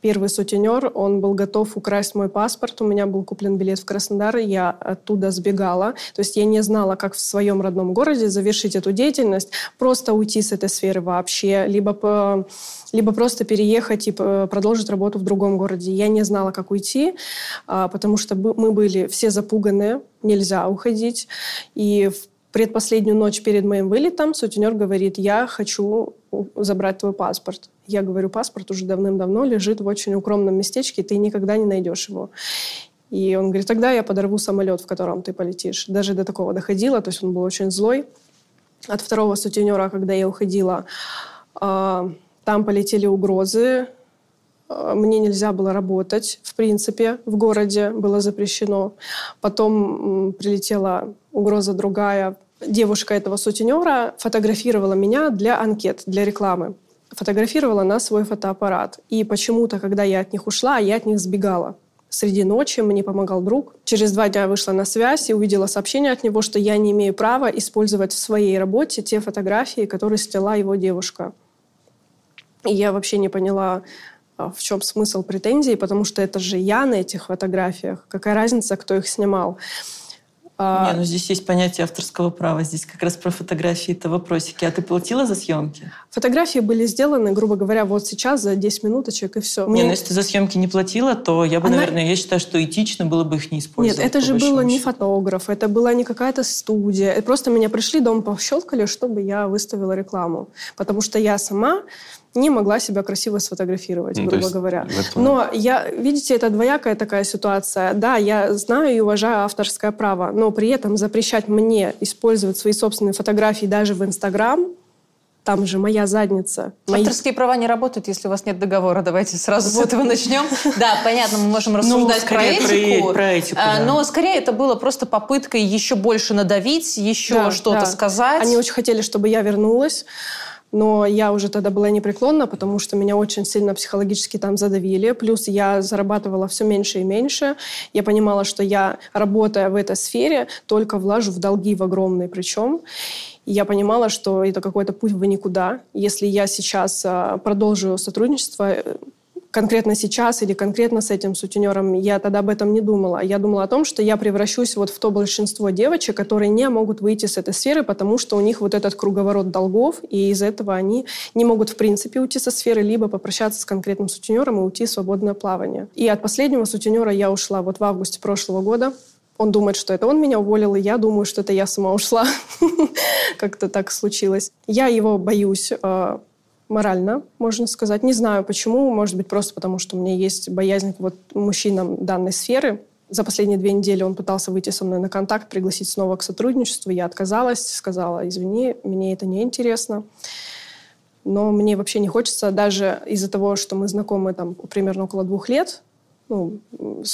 S3: первый сутенер, он был готов украсть мой паспорт. У меня был куплен билет в Краснодар, я оттуда сбегала. То есть я не знала, как в своем родном городе завершить эту деятельность, просто уйти с этой сферы вообще, либо, либо просто переехать и продолжить работу в другом городе. Я не знала, как уйти, а, потому что мы были все запуганы, нельзя уходить. И в предпоследнюю ночь перед моим вылетом сутенер говорит, я хочу забрать твой паспорт. Я говорю, паспорт уже давным-давно лежит в очень укромном местечке, ты никогда не найдешь его. И он говорит, тогда я подорву самолет, в котором ты полетишь. Даже до такого доходило, то есть он был очень злой. От второго сутенера, когда я уходила, а, там полетели угрозы, а, мне нельзя было работать, в принципе, в городе было запрещено. Потом прилетела угроза другая. Девушка этого сутенера фотографировала меня для анкет, для рекламы. Фотографировала на свой фотоаппарат. И почему-то, когда я от них ушла, я от них сбегала. Среди ночи мне помогал друг. Через два дня вышла на связь и увидела сообщение от него, что я не имею права использовать в своей работе те фотографии, которые сняла его девушка. И я вообще не поняла, а, в чем смысл претензий, потому что это же я на этих фотографиях. Какая разница, кто их снимал?
S1: А... Не, ну здесь есть понятие авторского права. Здесь как раз про фотографии это вопросики. А ты платила за съемки?
S3: Фотографии были сделаны, грубо говоря, вот сейчас за 10 минуточек и все.
S1: Не, Мне... ну если ты за съемки не платила, то я бы, Она... наверное, я считаю, что этично было бы их не использовать.
S3: Нет, это же было не фотограф, это была не какая-то студия. Это просто меня пришли, дом пощелкали, чтобы я выставила рекламу. Потому что я сама не могла себя красиво сфотографировать, ну, грубо есть, говоря. Но я, видите, это двоякая такая ситуация. Да, я знаю и уважаю авторское право, но при этом запрещать мне использовать свои собственные фотографии даже в Инстаграм, там же моя задница.
S4: Мои... Авторские права не работают, если у вас нет договора. Давайте сразу вот. с этого начнем. Да, понятно, мы можем ну, рассуждать про этику. Про этику а, Но скорее это было просто попыткой еще больше надавить, еще что-то сказать.
S3: Они очень хотели, чтобы я вернулась. Но я уже тогда была непреклонна, потому что меня очень сильно психологически там задавили. Плюс я зарабатывала все меньше и меньше. Я понимала, что я, работая в этой сфере, только влажу в долги в огромные причем. И я понимала, что это какой-то путь в никуда. Если я сейчас а, продолжу сотрудничество, э, конкретно сейчас или конкретно с этим сутенером, я тогда об этом не думала. Я думала о том, что я превращусь вот в то большинство девочек, которые не могут выйти с этой сферы, потому что у них вот этот круговорот долгов, и из этого они не могут в принципе уйти со сферы, либо попрощаться с конкретным сутенером и уйти в свободное плавание. И от последнего сутенера я ушла вот в августе прошлого года. Он думает, что это он меня уволил, и я думаю, что это я сама ушла. Как-то так случилось. Я его боюсь э, морально, можно сказать. Не знаю почему, может быть, просто потому, что у меня есть боязнь вот мужчинам данной сферы. За последние две недели он пытался выйти со мной на контакт, пригласить снова к сотрудничеству. Я отказалась, сказала, извини, мне это не интересно. Но мне вообще не хочется, даже из-за того, что мы знакомы там примерно около двух лет, ну,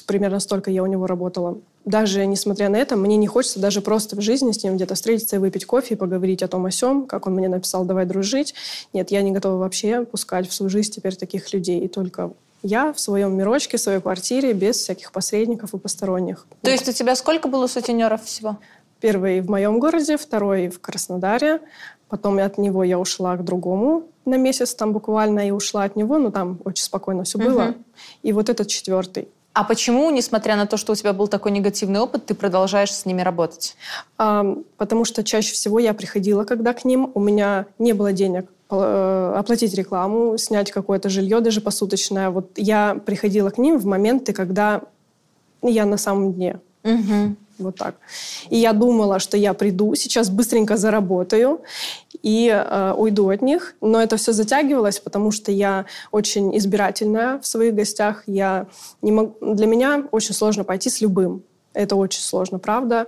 S3: примерно столько я у него работала. Даже несмотря на это, мне не хочется даже просто в жизни с ним где-то встретиться и выпить кофе и поговорить о том о сём, как он мне написал «давай дружить». Нет, я не готова вообще пускать в свою жизнь теперь таких людей. И только я в своем мирочке, в своей квартире, без всяких посредников и посторонних.
S4: То есть у тебя сколько было сутенеров всего?
S3: Первый в моем городе, второй в Краснодаре. Потом от него я ушла к другому на месяц там буквально и ушла от него, но там очень спокойно все было. Угу. И вот этот четвертый.
S4: А почему, несмотря на то, что у тебя был такой негативный опыт, ты продолжаешь с ними работать?
S3: А, потому что чаще всего я приходила, когда к ним, у меня не было денег э, оплатить рекламу, снять какое-то жилье, даже посуточное. Вот я приходила к ним в моменты, когда я на самом дне. Угу. Вот так. И я думала, что я приду, сейчас быстренько заработаю и э, уйду от них. Но это все затягивалось, потому что я очень избирательная в своих гостях. Я не мог... Для меня очень сложно пойти с любым. Это очень сложно, правда,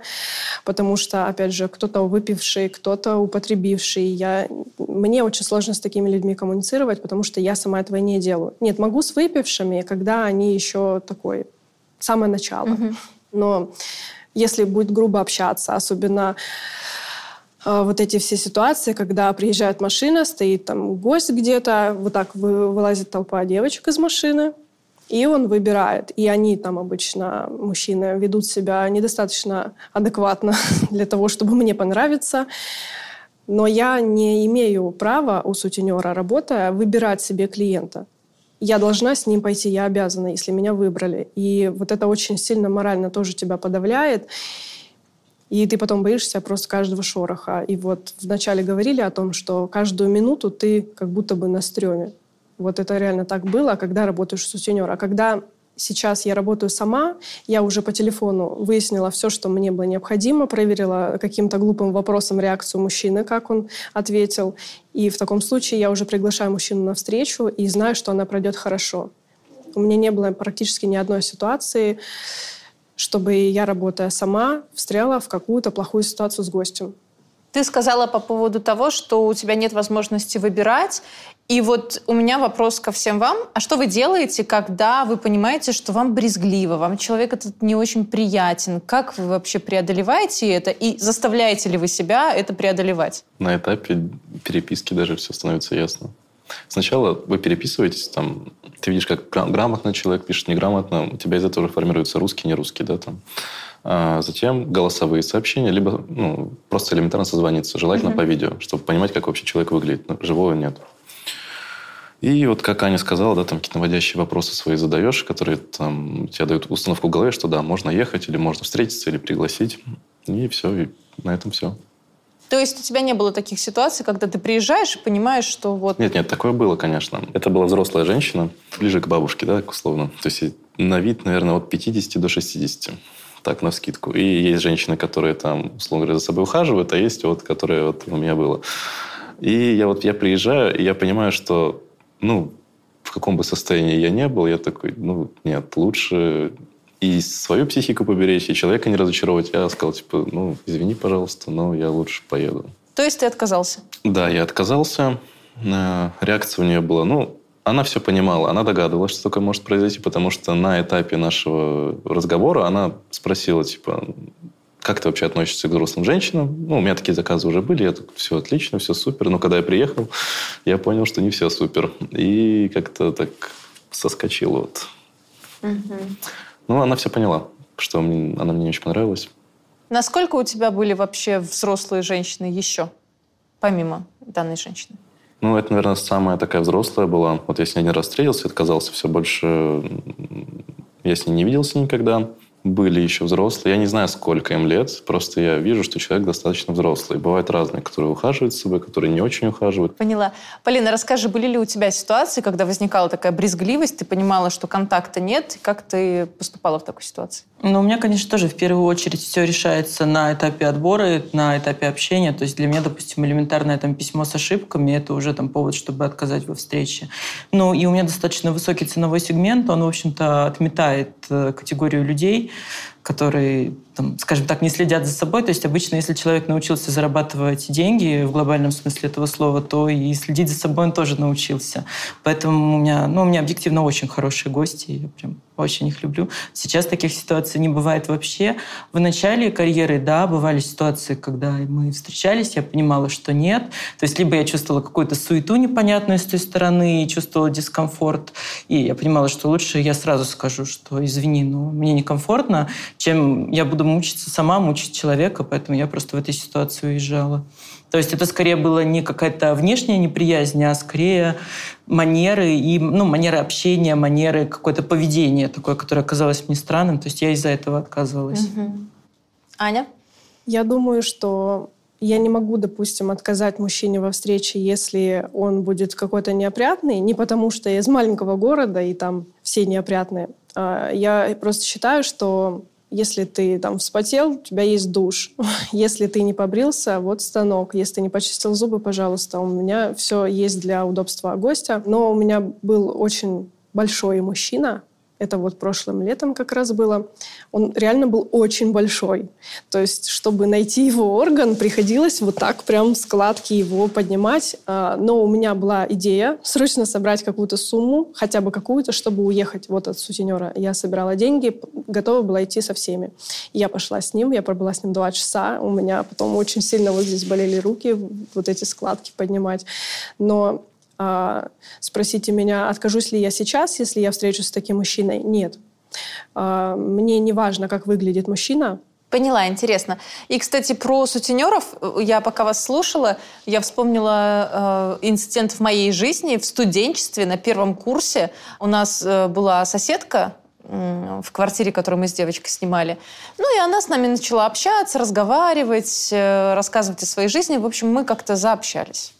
S3: потому что, опять же, кто-то выпивший, кто-то употребивший. Я... Мне очень сложно с такими людьми коммуницировать, потому что я сама этого не делаю. Нет, могу с выпившими, когда они еще такой, самое начало. Угу. Но если будет грубо общаться, особенно вот эти все ситуации, когда приезжает машина, стоит там гость где-то, вот так вылазит толпа девочек из машины, и он выбирает. И они там обычно, мужчины, ведут себя недостаточно адекватно для того, чтобы мне понравиться. Но я не имею права у сутенера, работая, выбирать себе клиента я должна с ним пойти, я обязана, если меня выбрали. И вот это очень сильно морально тоже тебя подавляет. И ты потом боишься просто каждого шороха. И вот вначале говорили о том, что каждую минуту ты как будто бы на стреме. Вот это реально так было, когда работаешь сутенер. А когда Сейчас я работаю сама, я уже по телефону выяснила все, что мне было необходимо, проверила каким-то глупым вопросом реакцию мужчины, как он ответил. И в таком случае я уже приглашаю мужчину на встречу и знаю, что она пройдет хорошо. У меня не было практически ни одной ситуации, чтобы я, работая сама, встряла в какую-то плохую ситуацию с гостем.
S4: Ты сказала по поводу того, что у тебя нет возможности выбирать. И вот у меня вопрос ко всем вам. А что вы делаете, когда вы понимаете, что вам брезгливо, вам человек этот не очень приятен? Как вы вообще преодолеваете это? И заставляете ли вы себя это преодолевать?
S2: На этапе переписки даже все становится ясно. Сначала вы переписываетесь, там, ты видишь, как грамотно человек пишет, неграмотно, у тебя из этого уже формируется русский, не русский, да, там. А затем голосовые сообщения, либо ну, просто элементарно созвониться, желательно угу. по видео, чтобы понимать, как вообще человек выглядит. Ну, живого нет. И вот, как Аня сказала, да, там какие-то наводящие вопросы свои задаешь, которые там тебе дают установку в голове, что да, можно ехать, или можно встретиться, или пригласить. И все, и на этом все.
S4: То есть у тебя не было таких ситуаций, когда ты приезжаешь и понимаешь, что вот...
S2: Нет, нет, такое было, конечно. Это была взрослая женщина, ближе к бабушке, да, условно. То есть на вид, наверное, от 50 до 60 так, на скидку. И есть женщины, которые там, условно говоря, за собой ухаживают, а есть вот, которые вот у меня было. И я вот я приезжаю, и я понимаю, что ну, в каком бы состоянии я не был, я такой, ну, нет, лучше и свою психику поберечь, и человека не разочаровать. Я сказал, типа, ну, извини, пожалуйста, но я лучше поеду.
S4: То есть ты отказался?
S2: Да, я отказался. Э, реакция у нее была, ну, она все понимала, она догадывалась, что такое может произойти, потому что на этапе нашего разговора она спросила, типа, как ты вообще относишься к взрослым женщинам? Ну, у меня такие заказы уже были, я так, все отлично, все супер. Но когда я приехал, я понял, что не все супер. И как-то так соскочил вот. Угу. Ну, она все поняла, что мне, она мне не очень понравилась.
S4: Насколько у тебя были вообще взрослые женщины еще, помимо данной женщины?
S2: Ну, это, наверное, самая такая взрослая была. Вот я с ней один раз встретился, отказался все больше... Я с ней не виделся никогда были еще взрослые. Я не знаю, сколько им лет, просто я вижу, что человек достаточно взрослый. Бывают разные, которые ухаживают за собой, которые не очень ухаживают.
S4: Поняла. Полина, расскажи, были ли у тебя ситуации, когда возникала такая брезгливость, ты понимала, что контакта нет, как ты поступала в такой ситуации?
S1: Ну, у меня, конечно, тоже в первую очередь все решается на этапе отбора, на этапе общения. То есть для меня, допустим, элементарное там письмо с ошибками – это уже там повод, чтобы отказать во встрече. Ну, и у меня достаточно высокий ценовой сегмент, он, в общем-то, отметает э, категорию людей, которые, там, скажем так, не следят за собой. То есть обычно, если человек научился зарабатывать деньги в глобальном смысле этого слова, то и следить за собой он тоже научился. Поэтому у меня, ну, у меня объективно очень хорошие гости. Я прям очень их люблю. Сейчас таких ситуаций не бывает вообще. В начале карьеры, да, бывали ситуации, когда мы встречались, я понимала, что нет. То есть либо я чувствовала какую-то суету непонятную с той стороны, чувствовала дискомфорт, и я понимала, что лучше я сразу скажу, что извини, но мне некомфортно, чем я буду мучиться сама, мучить человека, поэтому я просто в этой ситуации уезжала. То есть это скорее было не какая-то внешняя неприязнь, а скорее манеры и ну, манеры общения, манеры какое-то поведение такое, которое оказалось мне странным. То есть я из-за этого отказывалась. Угу.
S4: Аня?
S3: Я думаю, что я не могу, допустим, отказать мужчине во встрече, если он будет какой-то неопрятный, не потому что я из маленького города и там все неопрятные. А я просто считаю, что если ты там вспотел, у тебя есть душ. Если ты не побрился, вот станок. Если ты не почистил зубы, пожалуйста. У меня все есть для удобства гостя. Но у меня был очень большой мужчина, это вот прошлым летом как раз было, он реально был очень большой. То есть, чтобы найти его орган, приходилось вот так прям складки его поднимать. А, но у меня была идея срочно собрать какую-то сумму, хотя бы какую-то, чтобы уехать вот от сутенера. Я собирала деньги, готова была идти со всеми. Я пошла с ним, я пробыла с ним два часа. У меня потом очень сильно вот здесь болели руки, вот эти складки поднимать. Но спросите меня, откажусь ли я сейчас, если я встречусь с таким мужчиной? Нет. А, мне не важно, как выглядит мужчина,
S4: Поняла, интересно. И, кстати, про сутенеров, я пока вас слушала, я вспомнила э, инцидент в моей жизни в студенчестве на первом курсе. У нас э, была соседка э, в квартире, которую мы с девочкой снимали. Ну и она с нами начала общаться, разговаривать, э, рассказывать о своей жизни. В общем, мы как-то заобщались.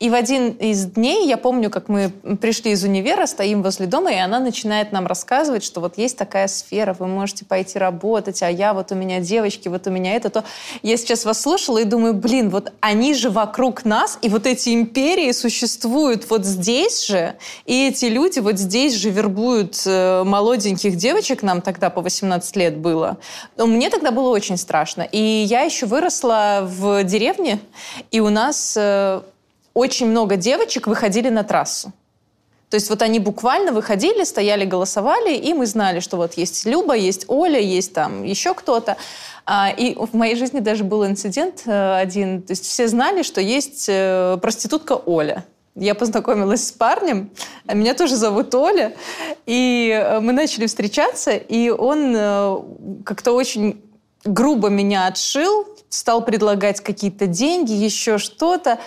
S4: И в один из дней я помню, как мы пришли из универа, стоим возле дома, и она начинает нам рассказывать, что вот есть такая сфера, вы можете пойти работать, а я вот у меня девочки, вот у меня это, то. Я сейчас вас слушала и думаю, блин, вот они же вокруг нас, и вот эти империи существуют вот здесь же, и эти люди вот здесь же вербуют э, молоденьких девочек, нам тогда по 18 лет было. Но мне тогда было очень страшно. И я еще выросла в деревне, и у нас э, очень много девочек выходили на трассу. То есть вот они буквально выходили, стояли, голосовали, и мы знали, что вот есть Люба, есть Оля, есть там еще кто-то. А, и в моей жизни даже был инцидент э, один. То есть все знали, что есть э, проститутка Оля. Я познакомилась с парнем, а меня тоже зовут Оля, и э, мы начали встречаться, и он как-то очень грубо меня отшил, стал предлагать какие-то деньги, еще что-то.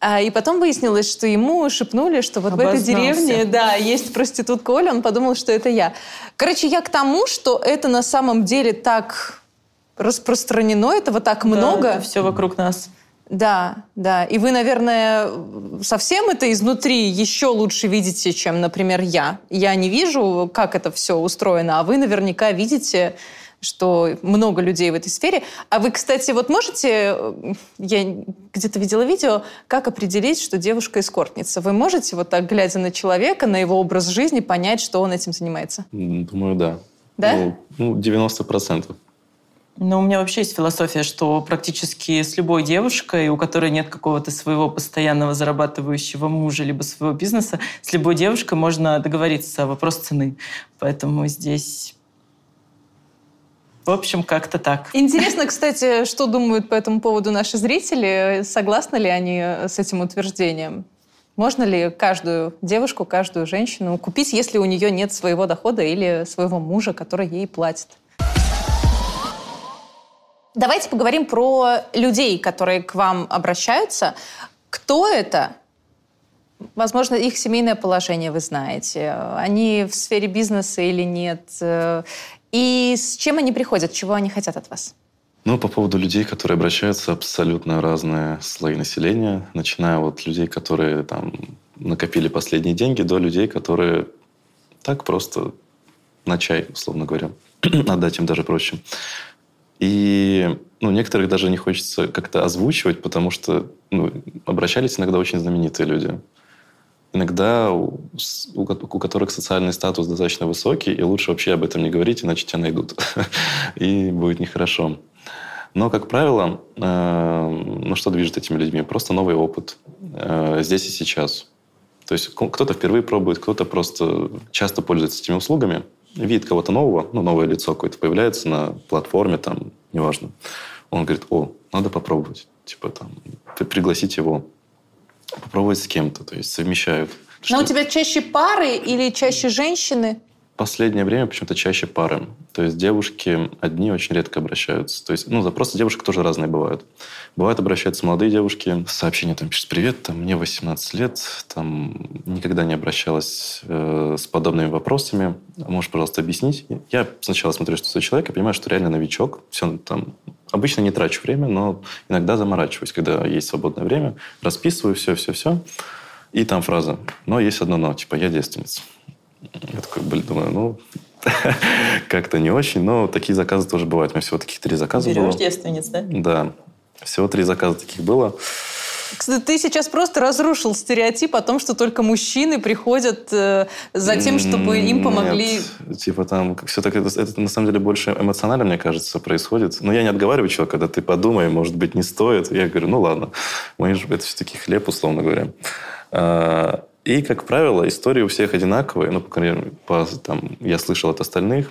S4: А, и потом выяснилось, что ему шепнули, что вот Обознался. в этой деревне, да, есть проститутка Оля, он подумал, что это я. Короче, я к тому, что это на самом деле так распространено, этого так да, много.
S1: Это все вокруг нас.
S4: Да, да. И вы, наверное, совсем это изнутри еще лучше видите, чем, например, я. Я не вижу, как это все устроено, а вы наверняка видите что много людей в этой сфере. А вы, кстати, вот можете, я где-то видела видео, как определить, что девушка эскортница? Вы можете вот так, глядя на человека, на его образ жизни, понять, что он этим занимается?
S2: Думаю, да.
S4: Да?
S2: Ну, 90%.
S1: Но у меня вообще есть философия, что практически с любой девушкой, у которой нет какого-то своего постоянного зарабатывающего мужа либо своего бизнеса, с любой девушкой можно договориться. Вопрос цены. Поэтому здесь в общем, как-то так.
S4: Интересно, кстати, что думают по этому поводу наши зрители. Согласны ли они с этим утверждением? Можно ли каждую девушку, каждую женщину купить, если у нее нет своего дохода или своего мужа, который ей платит? Давайте поговорим про людей, которые к вам обращаются. Кто это? Возможно, их семейное положение вы знаете. Они в сфере бизнеса или нет? И с чем они приходят? Чего они хотят от вас?
S2: Ну, по поводу людей, которые обращаются, абсолютно разные слои населения. Начиная от людей, которые там накопили последние деньги, до людей, которые так просто на чай, условно говоря. Отдать им даже проще. И ну, некоторых даже не хочется как-то озвучивать, потому что ну, обращались иногда очень знаменитые люди. Иногда у, у, у которых социальный статус достаточно высокий, и лучше вообще об этом не говорить, иначе тебя найдут. и будет нехорошо. Но, как правило, э, ну что движет этими людьми? Просто новый опыт э, здесь и сейчас. То есть кто-то впервые пробует, кто-то просто часто пользуется этими услугами – видит кого-то нового, ну, новое лицо какое-то появляется на платформе, там, неважно. Он говорит, о, надо попробовать. Типа там, пригласить его попробовать с кем-то, то есть совмещают.
S4: Но у тебя чаще пары или чаще женщины?
S2: последнее время почему-то чаще пары. То есть девушки одни очень редко обращаются. То есть, ну, запросы девушек тоже разные бывают. Бывают обращаются молодые девушки, сообщения там пишут, привет, там, мне 18 лет, там, никогда не обращалась э, с подобными вопросами. Можешь, пожалуйста, объяснить? Я сначала смотрю, что за человек, я понимаю, что реально новичок. Все там, обычно не трачу время, но иногда заморачиваюсь, когда есть свободное время, расписываю все, все, все. И там фраза, но есть одно но, типа, я девственница. Я такой, блин, думаю, ну, как-то не очень, но такие заказы тоже бывают. У меня всего таких три заказа
S1: Берешь
S2: было.
S1: девственниц, да?
S2: Да. Всего три заказа таких было.
S4: Кстати, ты сейчас просто разрушил стереотип о том, что только мужчины приходят э, за тем, чтобы им помогли.
S2: Нет, типа там все так это, это на самом деле больше эмоционально, мне кажется, происходит. Но я не отговариваю человека, когда ты подумай, может быть, не стоит. Я говорю, ну ладно, мы же это все-таки хлеб, условно говоря. А, и, как правило, истории у всех одинаковые. Ну, по крайней мере, по, там, я слышал от остальных.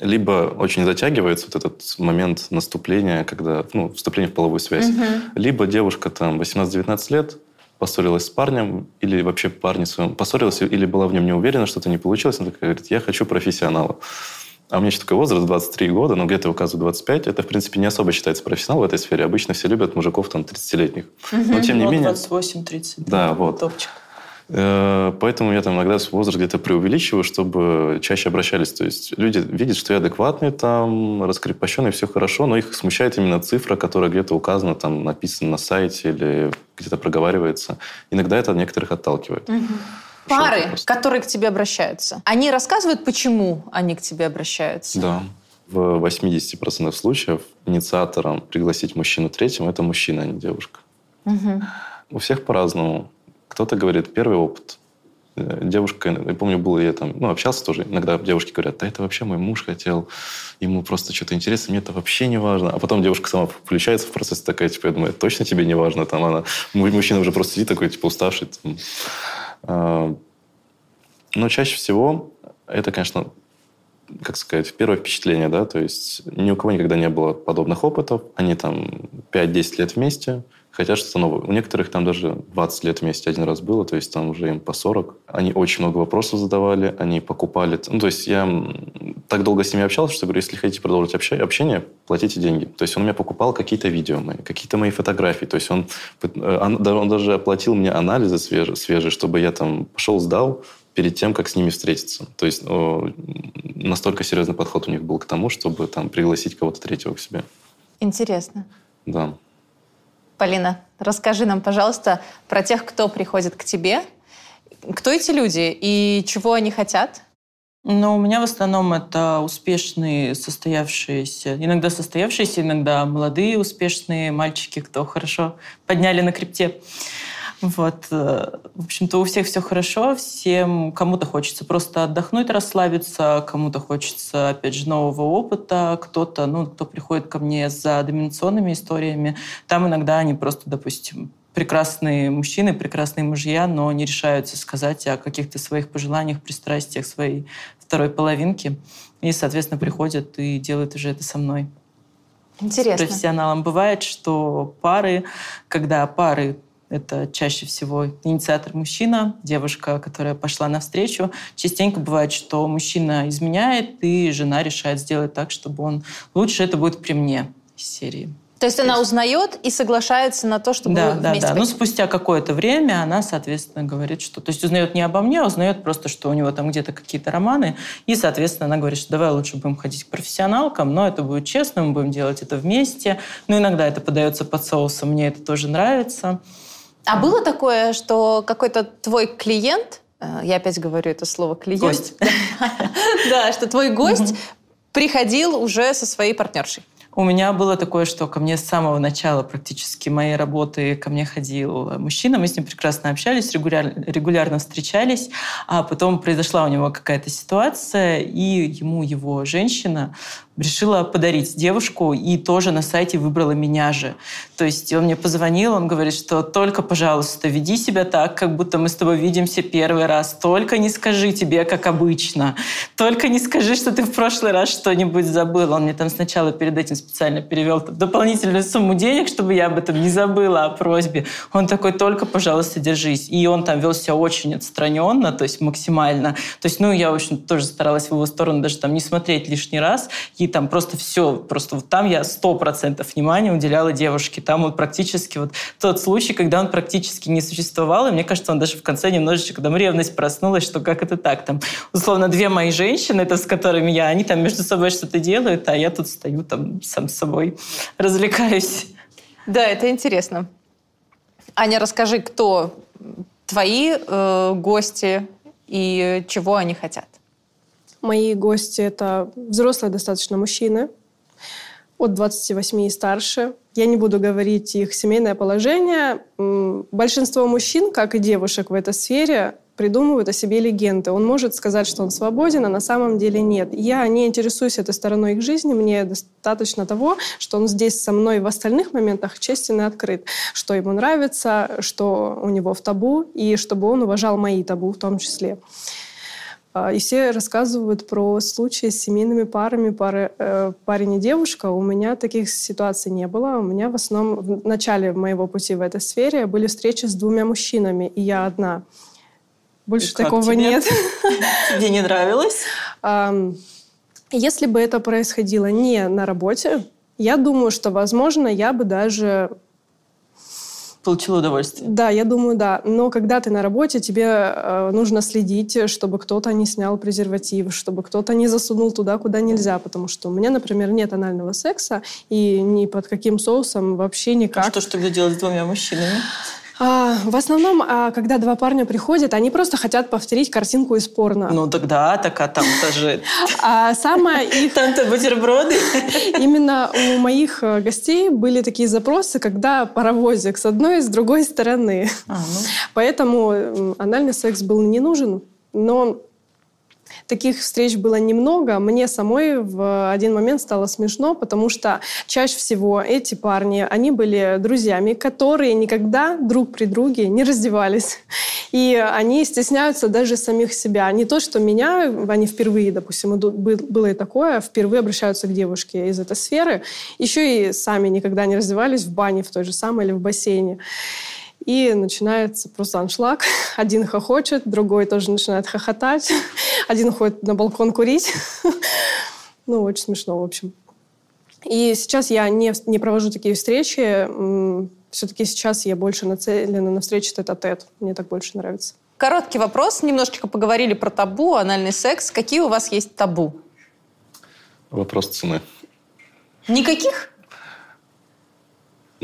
S2: Либо очень затягивается вот этот момент наступления, когда, ну, вступление в половую связь. Угу. Либо девушка там 18-19 лет, поссорилась с парнем, или вообще парень своем поссорилась, или была в нем не уверена, что-то не получилось, она такая говорит, я хочу профессионала. А у меня еще такой возраст, 23 года, но где-то указываю 25. Это, в принципе, не особо считается профессионал в этой сфере. Обычно все любят мужиков там 30-летних.
S1: Угу. Но тем не ну, менее... 28-30.
S2: Да, вот.
S1: Топчик.
S2: Э, поэтому я там иногда возраст где-то преувеличиваю, чтобы чаще обращались. То есть люди видят, что я адекватный, там, раскрепощенный, все хорошо, но их смущает именно цифра, которая где-то указана, там, написана на сайте или где-то проговаривается. Иногда это некоторых отталкивает.
S4: Угу. Пары, которые к тебе обращаются, они рассказывают, почему они к тебе обращаются?
S2: Да. В 80% случаев инициатором пригласить мужчину третьим – это мужчина, а не девушка. Угу. У всех по-разному. Кто-то говорит, первый опыт. Э, девушка, я помню, было я там, ну, общался тоже, иногда девушки говорят, да это вообще мой муж хотел, ему просто что-то интересно, мне это вообще не важно. А потом девушка сама включается в процесс такая, типа, я думаю, точно тебе не важно? Там она, мужчина уже просто сидит такой, типа, уставший. Там. А, но чаще всего это, конечно, как сказать, первое впечатление, да, то есть ни у кого никогда не было подобных опытов, они там 5-10 лет вместе, хотят что-то новое. У некоторых там даже 20 лет вместе один раз было, то есть там уже им по 40. Они очень много вопросов задавали, они покупали. Ну, то есть я так долго с ними общался, что говорю, если хотите продолжить общение, платите деньги. То есть он у меня покупал какие-то видео мои, какие-то мои фотографии. То есть он, э, он даже оплатил мне анализы свежие, свежие, чтобы я там пошел, сдал, перед тем, как с ними встретиться. То есть настолько серьезный подход у них был к тому, чтобы там пригласить кого-то третьего к себе.
S4: Интересно.
S2: Да.
S4: Полина, расскажи нам, пожалуйста, про тех, кто приходит к тебе. Кто эти люди и чего они хотят?
S1: Но у меня в основном это успешные, состоявшиеся, иногда состоявшиеся, иногда молодые успешные мальчики, кто хорошо подняли на крипте. Вот. Э, в общем-то, у всех все хорошо, всем кому-то хочется просто отдохнуть, расслабиться, кому-то хочется, опять же, нового опыта, кто-то, ну, кто приходит ко мне за доминационными историями, там иногда они просто, допустим, прекрасные мужчины, прекрасные мужья, но не решаются сказать о каких-то своих пожеланиях, пристрастиях своей второй половинки. И, соответственно, приходят и делают уже это со мной.
S4: Интересно.
S1: С профессионалом бывает, что пары, когда пары это чаще всего инициатор мужчина, девушка, которая пошла навстречу. Частенько бывает, что мужчина изменяет, и жена решает сделать так, чтобы он лучше это будет при мне из серии.
S4: То есть она узнает и соглашается на то, чтобы
S1: да, да,
S4: вместе
S1: да.
S4: быть?
S1: Ну, спустя какое-то время она, соответственно, говорит, что... То есть узнает не обо мне, а узнает просто, что у него там где-то какие-то романы. И, соответственно, она говорит, что давай лучше будем ходить к профессионалкам, но это будет честно, мы будем делать это вместе. Но иногда это подается под соусом, мне это тоже нравится.
S4: А было такое, что какой-то твой клиент, э, я опять говорю это слово клиент.
S1: Гость.
S4: Да, что твой гость приходил уже со своей партнершей.
S1: У меня было такое, что ко мне с самого начала практически моей работы ко мне ходил мужчина, мы с ним прекрасно общались, регулярно, регулярно встречались, а потом произошла у него какая-то ситуация, и ему его женщина решила подарить девушку и тоже на сайте выбрала меня же. То есть он мне позвонил, он говорит, что только, пожалуйста, веди себя так, как будто мы с тобой видимся первый раз. Только не скажи тебе, как обычно. Только не скажи, что ты в прошлый раз что-нибудь забыл. Он мне там сначала перед этим специально перевел дополнительную сумму денег, чтобы я об этом не забыла, о просьбе. Он такой, только, пожалуйста, держись. И он там вел себя очень отстраненно, то есть максимально. То есть, ну, я, в общем, тоже старалась в его сторону даже там не смотреть лишний раз и там просто все, просто вот там я сто процентов внимания уделяла девушке. Там вот практически вот тот случай, когда он практически не существовал, и мне кажется, он даже в конце немножечко там ревность проснулась, что как это так, там, условно, две мои женщины, это с которыми я, они там между собой что-то делают, а я тут стою там сам с собой развлекаюсь.
S4: Да, это интересно. Аня, расскажи, кто твои э, гости и чего они хотят?
S3: Мои гости — это взрослые достаточно мужчины, от 28 и старше. Я не буду говорить их семейное положение. Большинство мужчин, как и девушек в этой сфере, придумывают о себе легенды. Он может сказать, что он свободен, а на самом деле нет. Я не интересуюсь этой стороной их жизни. Мне достаточно того, что он здесь со мной в остальных моментах честен и открыт. Что ему нравится, что у него в табу, и чтобы он уважал мои табу в том числе. А, и все рассказывают про случаи с семейными парами, пары, э, парень и девушка. У меня таких ситуаций не было. У меня в основном в начале моего пути в этой сфере были встречи с двумя мужчинами, и я одна. Больше
S1: как
S3: такого
S1: тебе?
S3: нет.
S1: Тебе не нравилось?
S3: Если бы это происходило не на работе, я думаю, что, возможно, я бы даже
S1: Получила удовольствие.
S3: Да, я думаю, да. Но когда ты на работе, тебе э, нужно следить, чтобы кто-то не снял презерватив, чтобы кто-то не засунул туда, куда нельзя. Потому что у меня, например, нет анального секса, и ни под каким соусом вообще никак.
S1: А что ж тогда делать с двумя мужчинами?
S3: А, в основном, а, когда два парня приходят, они просто хотят повторить картинку из порно.
S1: Ну тогда, так а там-то же...
S3: А самое их...
S1: Там-то бутерброды.
S3: Именно у моих э, гостей были такие запросы, когда паровозик с одной и с другой стороны.
S1: А, ну.
S3: Поэтому анальный секс был не нужен. Но таких встреч было немного. Мне самой в один момент стало смешно, потому что чаще всего эти парни, они были друзьями, которые никогда друг при друге не раздевались. И они стесняются даже самих себя. Не то, что меня, они впервые, допустим, было и такое, впервые обращаются к девушке из этой сферы, еще и сами никогда не раздевались в бане в той же самой или в бассейне. И начинается просто аншлаг. Один хохочет, другой тоже начинает хохотать. Один уходит на балкон курить. Ну, очень смешно, в общем. И сейчас я не, не провожу такие встречи. Все-таки сейчас я больше нацелена на встречи тет-а-тет. Мне так больше нравится.
S4: Короткий вопрос. Немножечко поговорили про табу, анальный секс. Какие у вас есть табу?
S2: Вопрос цены.
S4: Никаких?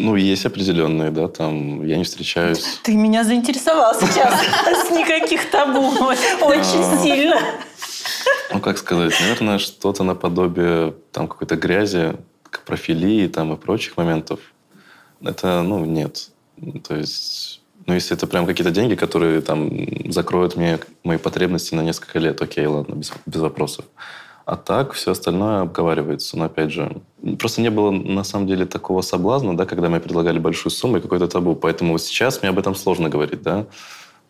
S2: Ну, есть определенные, да, там я не встречаюсь.
S1: Ты меня заинтересовал сейчас с никаких табу. Очень сильно.
S2: Ну, как сказать, наверное, что-то наподобие там какой-то грязи, профилии там и прочих моментов. Это, ну, нет. То есть, ну, если это прям какие-то деньги, которые там закроют мне мои потребности на несколько лет, окей, ладно, без, без вопросов. А так все остальное обговаривается. Но опять же, просто не было на самом деле такого соблазна, да, когда мне предлагали большую сумму и какой-то табу. Поэтому сейчас мне об этом сложно говорить, да.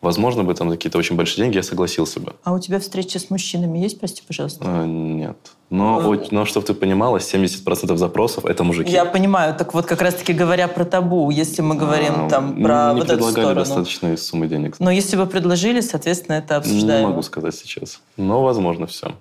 S2: Возможно, бы там какие-то очень большие деньги, я согласился бы.
S1: А у тебя встречи с мужчинами есть, прости, пожалуйста?
S2: А, нет. Но, ну, но чтобы ты понимала, 70% запросов – это мужики.
S1: Я понимаю. Так вот, как раз-таки говоря про табу, если мы говорим а, там про
S2: не
S1: вот
S2: предлагали
S1: эту
S2: достаточной суммы денег.
S1: Но если бы предложили, соответственно, это обсуждаемо.
S2: Не могу сказать сейчас. Но, возможно, все.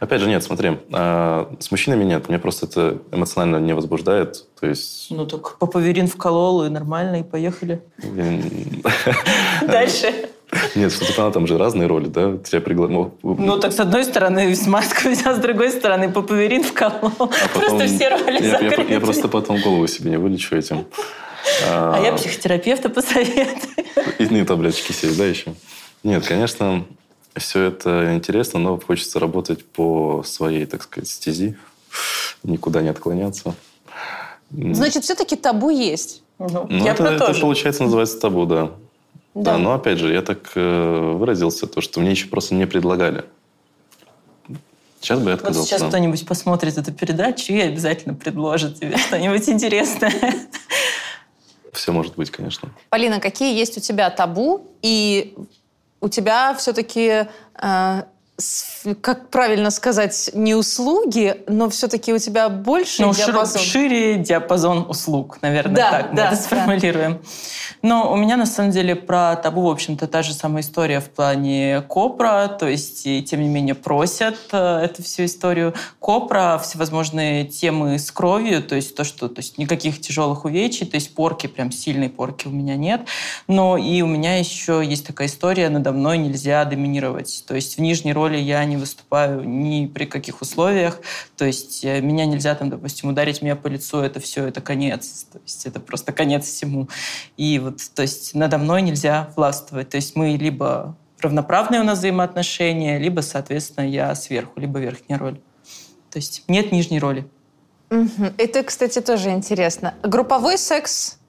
S2: Опять же, нет, смотри, а, с мужчинами нет, мне просто это эмоционально не возбуждает, то есть...
S1: Ну так папаверин вколол, и нормально, и поехали. Дальше.
S2: Нет, что-то там же разные роли, да? Тебя пригла...
S1: Ну, ну, так с одной стороны смазку взял, с другой стороны папаверин вколол. А потом... Просто все роли
S2: я, я, я просто потом голову себе не вылечу этим.
S1: А, а я психотерапевта посоветую.
S2: И, и таблеточки сесть, да, еще? Нет, конечно, все это интересно, но хочется работать по своей, так сказать, стези, никуда не отклоняться.
S4: Значит, все-таки табу есть.
S2: Ну, ну я это, про это, получается, называется табу, да. Да. да, но опять же, я так э, выразился, то, что мне еще просто не предлагали. Сейчас бы я отказался.
S1: Вот сейчас кто-нибудь посмотрит эту передачу и обязательно предложит тебе что-нибудь интересное.
S2: Все может быть, конечно.
S4: Полина, какие есть у тебя табу? И у тебя все-таки, э, как правильно сказать, не услуги, но все-таки у тебя больше ну, диапазон.
S1: Шире диапазон услуг, наверное, да, так да, мы это сформулируем. Да. Но у меня, на самом деле, про табу, в общем-то, та же самая история в плане Копра, то есть, и, тем не менее, просят э, эту всю историю. Копра, всевозможные темы с кровью, то есть то, что то есть никаких тяжелых увечий, то есть порки, прям сильной порки у меня нет. Но и у меня еще есть такая история, надо мной нельзя доминировать. То есть в нижней роли я не выступаю ни при каких условиях, то есть э, меня нельзя там, допустим, ударить меня по лицу, это все, это конец. То есть это просто конец всему. И вот то есть надо мной нельзя властвовать. То есть мы либо равноправные у нас взаимоотношения, либо, соответственно, я сверху, либо верхняя роль. То есть нет нижней роли.
S4: Это, кстати, тоже интересно. Групповой секс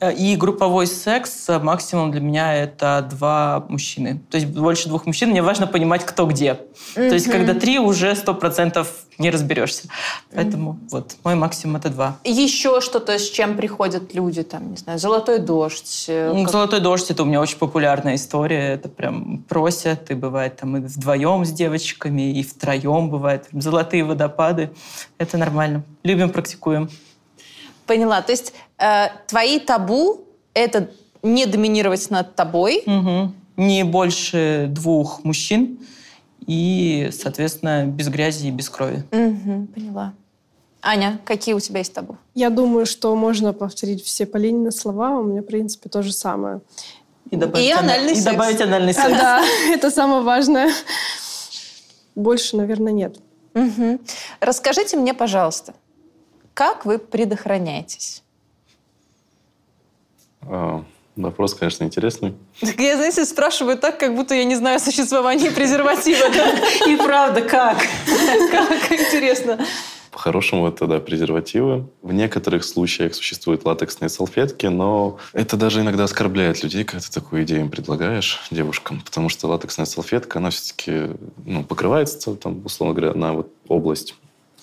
S1: и групповой секс э, максимум для меня это два мужчины. То есть больше двух мужчин. Мне важно понимать, кто где. Mm-hmm. То есть когда три, уже сто процентов не разберешься. Поэтому mm-hmm. вот мой максимум это два.
S4: Еще что-то, с чем приходят люди, там, не знаю, золотой дождь.
S1: Э, как... Золотой дождь это у меня очень популярная история. Это прям просят, и бывает там и вдвоем с девочками, и втроем бывает. Золотые водопады. Это нормально. Любим, практикуем.
S4: Поняла. То есть э, твои табу – это не доминировать над тобой.
S1: Угу. Не больше двух мужчин и, соответственно, без грязи и без крови.
S4: Угу, поняла. Аня, какие у тебя есть табу?
S3: Я думаю, что можно повторить все Полинины слова. У меня, в принципе, то же самое.
S4: И добавить, и анальный секс.
S1: И добавить анальный секс.
S3: Да, это самое важное. Больше, наверное, нет.
S4: Угу. Расскажите мне, пожалуйста, как вы предохраняетесь?
S2: А, вопрос, конечно, интересный.
S4: Так я, знаете, спрашиваю так, как будто я не знаю о существовании презерватива.
S1: И правда, как?
S4: Как интересно.
S2: По-хорошему, это, да, презервативы. В некоторых случаях существуют латексные салфетки, но это даже иногда оскорбляет людей, когда ты такую идею им предлагаешь девушкам, потому что латексная салфетка, она все-таки ну, покрывается, там, условно говоря, на вот область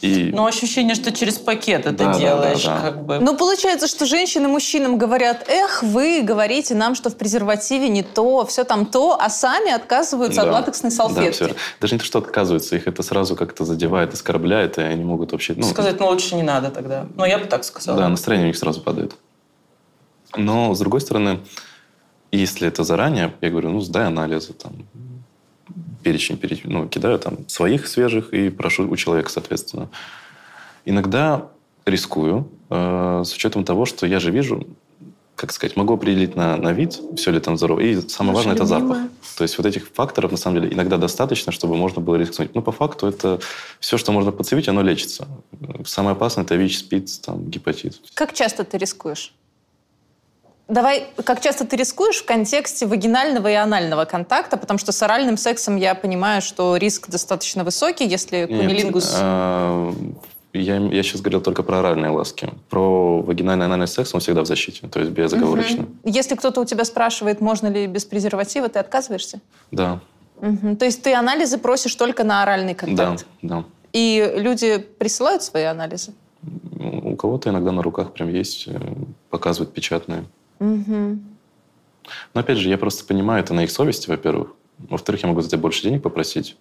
S1: и... Но ощущение, что через пакет это да, делаешь. Да, да, да. Как бы.
S4: Ну, получается, что женщины мужчинам говорят, эх, вы говорите нам, что в презервативе не то, все там то, а сами отказываются да. от латексной салфетки. Да,
S2: Даже не то, что отказываются, их это сразу как-то задевает, оскорбляет, и они могут вообще...
S1: Ну, Сказать, ну, лучше не надо тогда. Ну, я бы так сказала.
S2: Да, настроение у них сразу падает. Но, с другой стороны, если это заранее, я говорю, ну, сдай анализы, там, перечень ну, кидаю там своих свежих и прошу у человека, соответственно. Иногда рискую э, с учетом того, что я же вижу, как сказать, могу определить на, на вид, все ли там здорово. И самое Наша важное – это запах. То есть вот этих факторов, на самом деле, иногда достаточно, чтобы можно было рискнуть. Но по факту это все, что можно подцепить, оно лечится. Самое опасное – это ВИЧ, СПИД, там, гепатит.
S4: Как часто ты рискуешь? Давай, как часто ты рискуешь в контексте вагинального и анального контакта? Потому что с оральным сексом я понимаю, что риск достаточно высокий, если кунилингус...
S2: А, я, я сейчас говорил только про оральные ласки. Про вагинальный анальный секс он всегда в защите, то есть безоговорочно.
S4: Угу. Если кто-то у тебя спрашивает, можно ли без презерватива, ты отказываешься?
S2: Да.
S4: Угу. То есть ты анализы просишь только на оральный контакт?
S2: Да, да.
S4: И люди присылают свои анализы?
S2: У кого-то иногда на руках прям есть, э, показывают печатные.
S4: Угу.
S2: Но опять же, я просто понимаю, это на их совести, во-первых. Во-вторых, я могу за тебя больше денег попросить.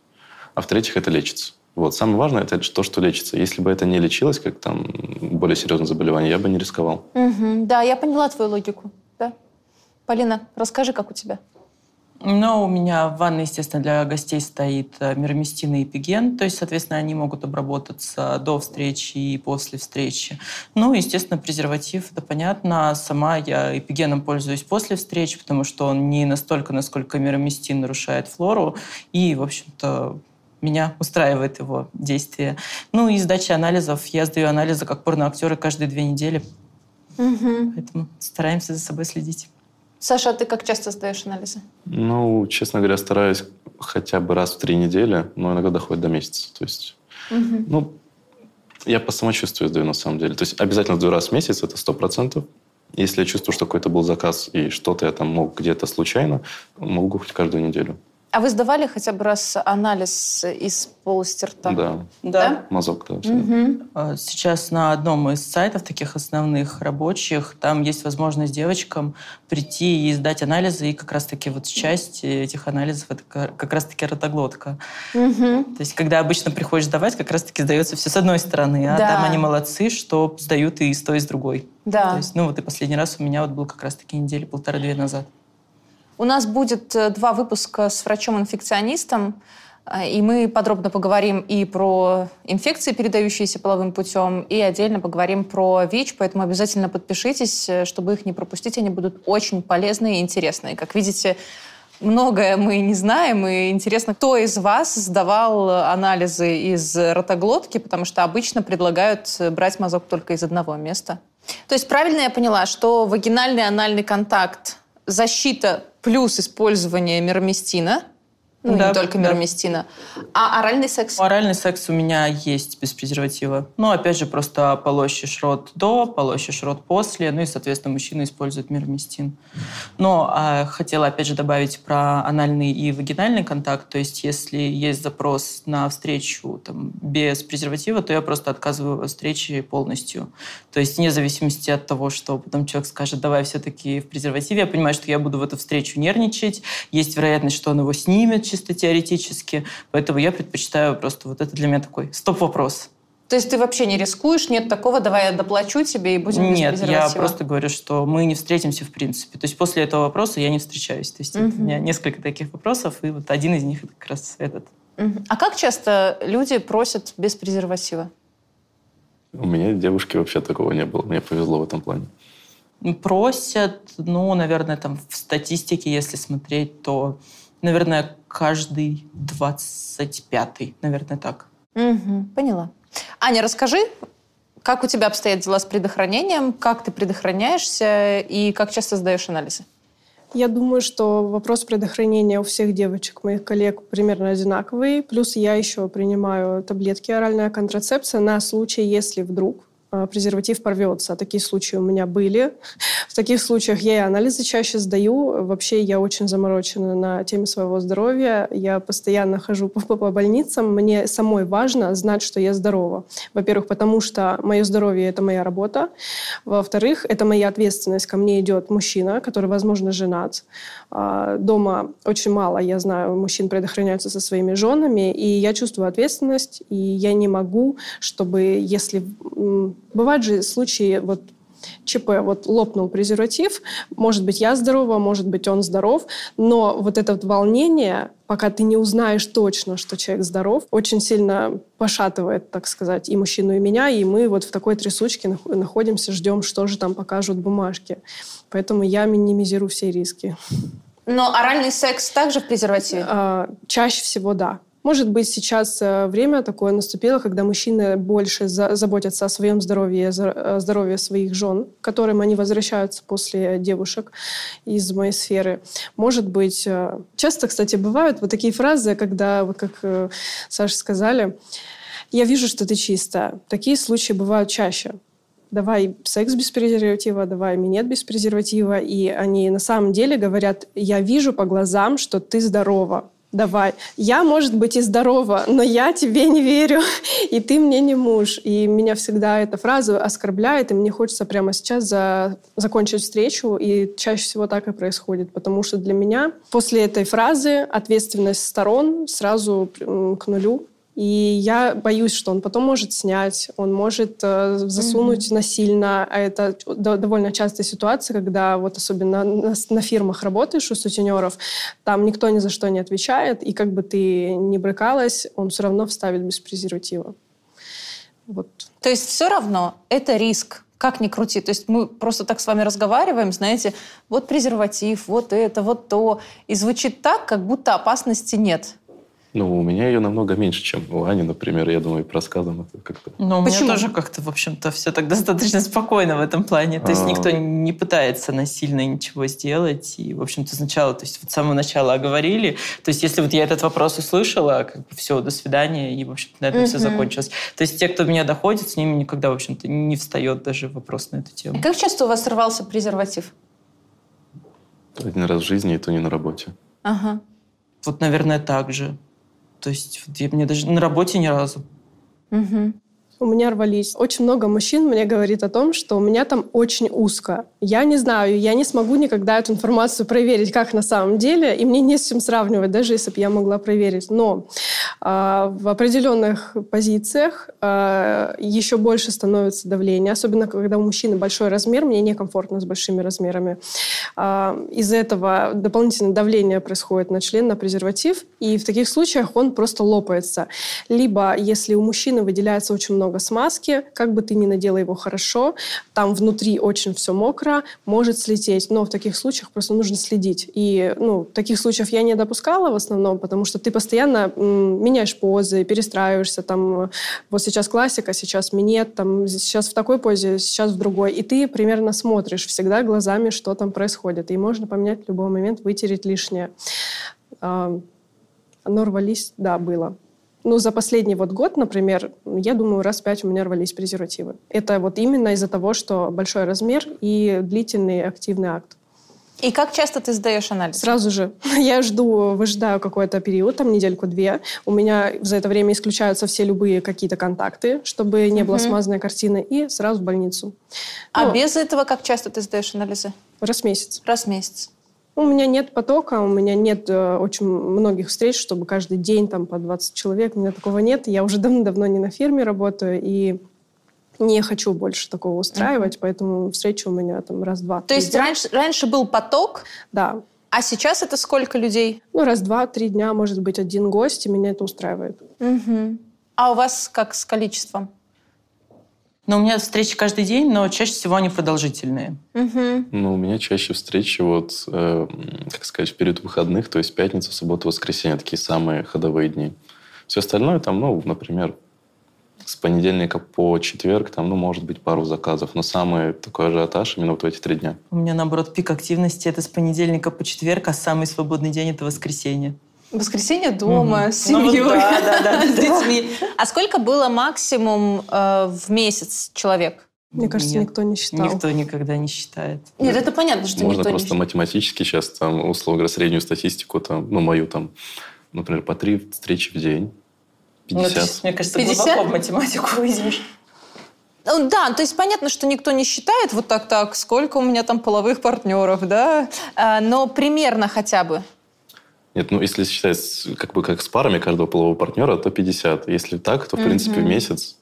S2: А в-третьих, это лечится. Вот. Самое важное – это то, что лечится. Если бы это не лечилось, как там более серьезное заболевание, я бы не рисковал.
S4: Угу. Да, я поняла твою логику. Да. Полина, расскажи, как у тебя?
S1: Но у меня в ванной, естественно, для гостей стоит э, мироместин и эпиген, то есть, соответственно, они могут обработаться до встречи и после встречи. Ну, естественно, презерватив, это понятно. Сама я эпигеном пользуюсь после встречи, потому что он не настолько, насколько мироместин нарушает флору. И, в общем-то, меня устраивает его действие. Ну и сдача анализов. Я сдаю анализы как порноактеры каждые две недели.
S4: Угу.
S1: Поэтому стараемся за собой следить.
S4: Саша, а ты как часто сдаешь анализы?
S2: Ну, честно говоря, стараюсь хотя бы раз в три недели, но иногда доходит до месяца. То есть,
S4: угу.
S2: ну, я по самочувствию сдаю на самом деле. То есть обязательно сдаю раз в месяц, это сто процентов. Если я чувствую, что какой-то был заказ и что-то я там мог где-то случайно, могу хоть каждую неделю.
S4: А вы сдавали хотя бы раз анализ из полости рта?
S2: Да.
S1: Да.
S2: Мазок, да.
S4: Угу.
S1: Сейчас на одном из сайтов, таких основных рабочих, там есть возможность девочкам прийти и сдать анализы, и как раз-таки вот часть этих анализов это как раз-таки ротоглотка.
S4: Угу.
S1: То есть, когда обычно приходишь сдавать, как раз-таки сдается все с одной стороны, а
S4: Да.
S1: там они молодцы, что сдают и с той, и с другой.
S4: Да.
S1: То есть, ну вот и последний раз у меня вот был как раз-таки недели полтора-две назад.
S4: У нас будет э, два выпуска с врачом-инфекционистом, э, и мы подробно поговорим и про инфекции, передающиеся половым путем, и отдельно поговорим про ВИЧ, поэтому обязательно подпишитесь, э, чтобы их не пропустить. Они будут очень полезные и интересные. Как видите, многое мы не знаем, и интересно, кто из вас сдавал анализы из ротоглотки, потому что обычно предлагают брать мазок только из одного места. То есть правильно я поняла, что вагинальный анальный контакт защита плюс использование мироместина, ну,
S1: Да,
S4: не только
S1: да.
S4: мироместина, а оральный секс.
S1: Оральный секс у меня есть без презерватива. Ну, опять же, просто полощешь рот до, полощешь рот после, ну и, соответственно, мужчина использует мироместин. Но а, хотела, опять же, добавить про анальный и вагинальный контакт. То есть, если есть запрос на встречу там, без презерватива, то я просто отказываю во встрече полностью. То есть, вне зависимости от того, что потом человек скажет, давай все-таки в презервативе, я понимаю, что я буду в эту встречу нервничать, есть вероятность, что он его снимет чисто теоретически, поэтому я предпочитаю просто вот это для меня такой стоп-вопрос.
S4: То есть ты вообще не рискуешь, нет такого, давай я доплачу тебе и будем без
S1: Нет, я
S4: презерватива.
S1: просто говорю, что мы не встретимся в принципе. То есть после этого вопроса я не встречаюсь. То есть
S4: Мгм.
S1: у меня несколько таких вопросов, и вот один из них это как раз этот.
S4: Мгм. А как часто люди просят без презерватива?
S2: У меня девушки вообще такого не было. Мне повезло в этом плане.
S1: Просят, ну, наверное, там в статистике, если смотреть, то, наверное, каждый 25-й, наверное, так.
S4: Мгм, поняла. Аня, расскажи, как у тебя обстоят дела с предохранением, как ты предохраняешься и как часто сдаешь анализы?
S3: Я думаю, что вопрос предохранения у всех девочек, моих коллег, примерно одинаковый. Плюс я еще принимаю таблетки оральная контрацепция на случай, если вдруг э, презерватив порвется. Такие случаи у меня были. В таких случаях я и анализы чаще сдаю. Вообще я очень заморочена на теме своего здоровья. Я постоянно хожу по, по- по больницам. Мне самой важно знать, что я здорова. Во-первых, потому что мое здоровье – это моя работа. Во-вторых, это моя ответственность. Ко мне идет мужчина, который, возможно, женат. А, Дома очень мало, я знаю, мужчин предохраняются со своими женами, и я чувствую ответственность, и я не могу, чтобы, если... Бывают же случаи, вот ЧП, вот лопнул презерватив, может быть, я здорова, может быть, он здоров, но вот это вот волнение, пока ты не узнаешь точно, что человек здоров, очень сильно пошатывает, так сказать, и мужчину, и меня, и мы вот в такой трясучке нах- находимся, ждем, что же там покажут бумажки. Поэтому я минимизирую все риски.
S4: Но оральный секс также в презервативе?
S3: А, чаще всего да. Может быть, сейчас э, время такое наступило, когда мужчины больше за, заботятся о своем здоровье, о здоровье своих жен, к которым они возвращаются после девушек из моей сферы. Может быть, э, часто, кстати, бывают вот такие фразы, когда, вот как э, Саша сказали, я вижу, что ты чистая. Такие случаи бывают чаще давай секс без презерватива, давай минет без презерватива. И они на самом деле говорят, я вижу по глазам, что ты здорова давай. Я, может быть, и здорова, но я тебе не верю, и ты мне не муж. И меня всегда эта фраза оскорбляет, и мне хочется прямо сейчас за... закончить встречу, и чаще всего так и происходит, потому что для меня после этой фразы ответственность сторон сразу к нулю, и я боюсь, что он потом может снять, он может э, засунуть mm-hmm. насильно. А это довольно частая ситуация, когда вот особенно на, на фирмах работаешь у сутенеров, там никто ни за что не отвечает, и как бы ты ни брыкалась, он все равно вставит без презерватива.
S4: Вот. То есть все равно это риск, как ни крути. То есть мы просто так с вами разговариваем, знаете, вот презерватив, вот это, вот то. И звучит так, как будто опасности нет.
S2: Ну, у меня ее намного меньше, чем у Ани, например. Я думаю, по рассказам это как-то...
S1: Ну, у Почему? меня тоже как-то, в общем-то, все так достаточно спокойно в этом плане. То есть а. никто не пытается насильно ничего сделать. И, в общем-то, сначала, то есть вот с самого начала оговорили. То есть если вот я этот вопрос услышала, как бы все, до свидания, и, в общем-то, на этом все закончилось. То есть те, кто меня доходит, с ними никогда, в общем-то, не встает даже вопрос на эту тему.
S4: Как часто у вас срывался презерватив?
S2: Один раз в жизни, и то не на работе.
S4: Ага.
S1: Вот, наверное, так же. То есть я, мне даже на работе ни разу.
S3: Угу. У меня рвались. Очень много мужчин мне говорит о том, что у меня там очень узко. Я не знаю, я не смогу никогда эту информацию проверить, как на самом деле, и мне не с чем сравнивать, даже если бы я могла проверить. Но э, в определенных позициях э, а, еще больше становится давление, особенно когда у мужчины большой размер, мне некомфортно с большими размерами. Э, из-за этого дополнительное давление происходит на член, на презерватив, и в таких случаях он просто лопается. Либо, если у мужчины выделяется очень много смазки, как бы ты ни надела его хорошо, там внутри очень все мокро, может слететь. Но в таких случаях просто нужно следить. И ну, таких случаев я не допускала в основном, потому что ты постоянно меняешь позы, перестраиваешься. Там, вот сейчас классика, сейчас минет, там, сейчас в такой позе, сейчас в другой. И ты примерно смотришь всегда глазами, что там происходит. И можно поменять в любой момент, вытереть лишнее. А, оно рвались, да, было. Ну, за последний вот год, например, я думаю, раз пять у меня рвались презервативы. Это вот именно из-за того, что большой размер и длительный активный акт.
S4: И как часто ты сдаешь анализ?
S3: Сразу же. Я жду, выжидаю какой-то период, там недельку-две. У меня за это время исключаются все любые какие-то контакты, чтобы не было смазанной картины, и сразу в больницу.
S4: А ну, без этого как часто ты сдаешь анализы?
S3: Раз в месяц.
S4: Раз в месяц.
S3: У меня нет потока, у меня нет э, очень многих встреч, чтобы каждый день там по 20 человек. У меня такого нет. Я уже давно-давно не на фирме работаю и не хочу больше такого устраивать, uh-huh. поэтому встречи у меня там раз-два.
S4: То есть раньше, раньше был поток?
S3: Да.
S4: А сейчас это сколько людей?
S3: Ну, раз-два-три дня, может быть, один гость, и меня это устраивает.
S4: Угу. А у вас как с количеством?
S1: Но у меня встречи каждый день, но чаще всего они продолжительные.
S4: Угу.
S2: Ну, у меня чаще встречи вот, э, как сказать, в период выходных, то есть пятница, суббота, воскресенье, такие самые ходовые дни. Все остальное там, ну, например, с понедельника по четверг, там, ну, может быть, пару заказов. Но самый такой ажиотаж именно вот в эти три дня.
S1: У меня, наоборот, пик активности – это с понедельника по четверг, а самый свободный день – это воскресенье.
S4: Воскресенье дома, угу. с семьей, ну, да, да, да, с детьми. А сколько было максимум э, в месяц человек?
S3: Мне кажется, Нет, никто не считал.
S1: Никто никогда не считает.
S4: Нет, это понятно, что
S2: Можно
S4: никто
S2: просто
S4: не
S2: математически сейчас, там, условно говоря, среднюю статистику, там, ну, мою там, например, по три встречи в день. 50. Ну,
S1: ты, мне кажется, 50? глубоко в математику выйдешь.
S4: Ну, да, то есть понятно, что никто не считает вот так так, сколько у меня там половых партнеров, да, а, но примерно хотя бы.
S2: Нет, ну если считать как бы как с парами каждого полового партнера, то 50. Если так, то в принципе в месяц,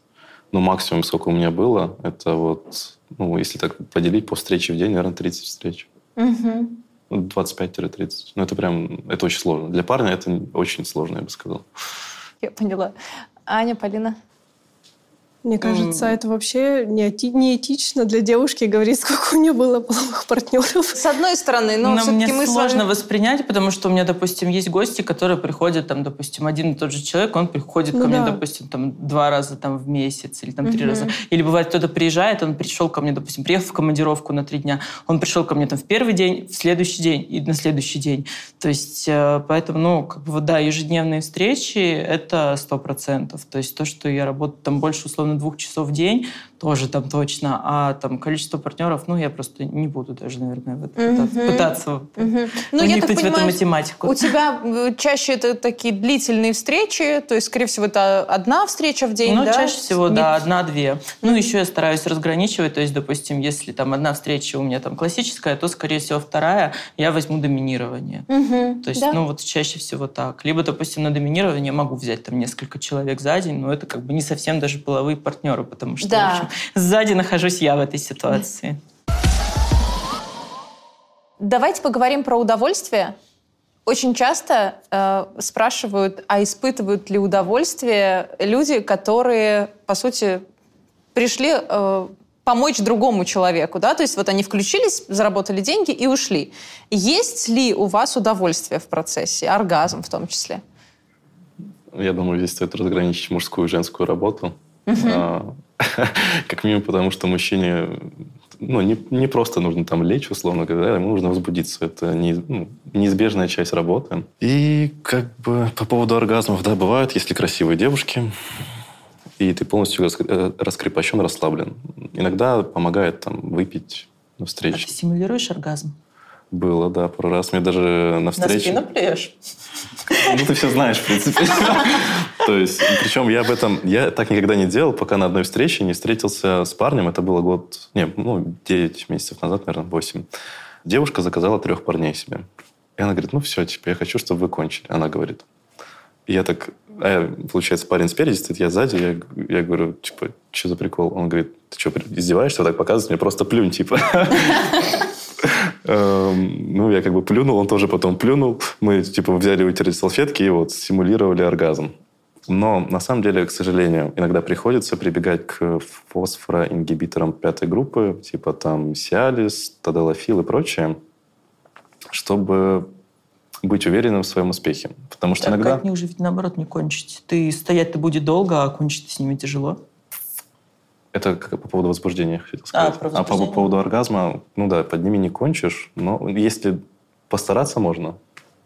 S2: ну максимум сколько у меня было, это вот, ну если так поделить по встрече в день, наверное, 30 встреч.
S4: Угу.
S2: 25-30. Ну это прям, это очень сложно. Для парня это очень сложно, я бы сказал.
S4: Я поняла. Аня, Полина?
S3: Мне кажется, mm. это вообще неэтично для девушки говорить, сколько у нее было половых партнеров.
S4: С одной стороны, но, но
S1: мне
S4: мы
S1: сложно
S4: вами...
S1: воспринять, потому что у меня, допустим, есть гости, которые приходят, там, допустим, один и тот же человек, он приходит ну, ко да. мне, допустим, там два раза там в месяц или там mm-hmm. три раза. Или бывает, кто-то приезжает, он пришел ко мне, допустим, приехал в командировку на три дня, он пришел ко мне там в первый день, в следующий день и на следующий день. То есть, э, поэтому, ну, как бы, да, ежедневные встречи — это сто процентов. То есть то, что я работаю там больше, условно, двух часов в день, тоже там точно, а там количество партнеров, ну, я просто не буду даже, наверное, в это uh-huh. пытаться uh-huh. ну, я так понимаю, в эту математику.
S4: У тебя э, чаще это такие длительные встречи, то есть, скорее всего, это одна встреча в день,
S1: ну,
S4: да?
S1: чаще всего, Нет. да, одна-две. Ну, еще я стараюсь разграничивать, то есть, допустим, если там одна встреча у меня там классическая, то, скорее всего, вторая я возьму доминирование. Uh-huh. То есть, да. ну, вот чаще всего так. Либо, допустим, на доминирование могу взять там несколько человек за день, но это как бы не совсем даже половые партнеры, потому что, да. Сзади нахожусь я в этой ситуации.
S4: Давайте поговорим про удовольствие. Очень часто э, спрашивают, а испытывают ли удовольствие люди, которые, по сути, пришли э, помочь другому человеку, да, то есть вот они включились, заработали деньги и ушли. Есть ли у вас удовольствие в процессе, оргазм в том числе?
S2: Я думаю, здесь стоит разграничить мужскую и женскую работу. Uh-huh. Как минимум потому, что мужчине ну, не, не просто нужно там лечь, условно говоря, ему нужно возбудиться. Это не, ну, неизбежная часть работы. И как бы по поводу оргазмов, да, бывают, если красивые девушки, и ты полностью э, раскрепощен, расслаблен. Иногда помогает там выпить на встрече. А
S1: ты симулируешь оргазм?
S2: Было, да, пару раз. Мне даже на встрече... На
S1: спину плюешь?
S2: Ну, ты все знаешь, в принципе. То есть, причем я об этом... Я так никогда не делал, пока на одной встрече не встретился с парнем. Это было год... Не, ну, 9 месяцев назад, наверное, 8. Девушка заказала трех парней себе. И она говорит, ну все, типа, я хочу, чтобы вы кончили. Она говорит. И я так... А я, получается, парень спереди стоит, я сзади. Я, я говорю, типа, что за прикол? Он говорит, ты что, издеваешься? Вот так показывает мне, просто плюнь, типа. Эм, ну, я как бы плюнул, он тоже потом плюнул. Мы, типа, взяли, вытерли салфетки и вот симулировали оргазм. Но, на самом деле, к сожалению, иногда приходится прибегать к фосфороингибиторам пятой группы, типа там Сиалис, Таделофил и прочее, чтобы быть уверенным в своем успехе. Потому что
S1: так
S2: иногда...
S1: они уже ведь наоборот не кончить. Ты стоять-то будет долго, а кончить с ними тяжело.
S2: Это как по поводу возбуждения, хотел сказать. А, а по поводу оргазма, ну да, под ними не кончишь, но если постараться можно.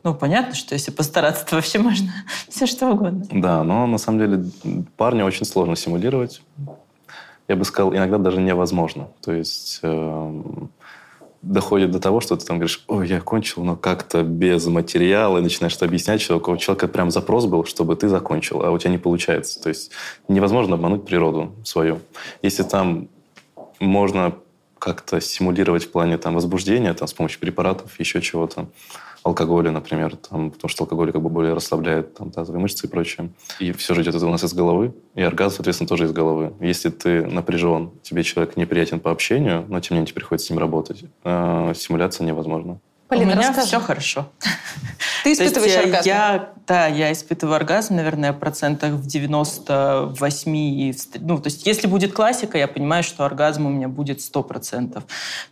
S1: Ну, понятно, что если постараться, то вообще можно все что угодно.
S2: Да, но на самом деле парня очень сложно симулировать. Я бы сказал, иногда даже невозможно. То есть... Э, доходит до того, что ты там говоришь, ой, я кончил, но как-то без материала, и начинаешь это объяснять человеку. У человека прям запрос был, чтобы ты закончил, а у тебя не получается. То есть невозможно обмануть природу свою. Если там можно как-то стимулировать в плане там, возбуждения там, с помощью препаратов, еще чего-то, алкоголя, например, там, потому что алкоголь как бы более расслабляет там, тазовые мышцы и прочее. И все же идет это у нас из головы, и оргазм, соответственно, тоже из головы. Если ты напряжен, тебе человек неприятен по общению, но тем не менее тебе приходится с ним работать, э, стимуляция невозможна.
S1: Полина, У меня расскажи. все хорошо.
S4: Ты испытываешь есть, оргазм?
S1: Я, да, я испытываю оргазм, наверное, процентах в 98. Ну, то есть если будет классика, я понимаю, что оргазм у меня будет 100%.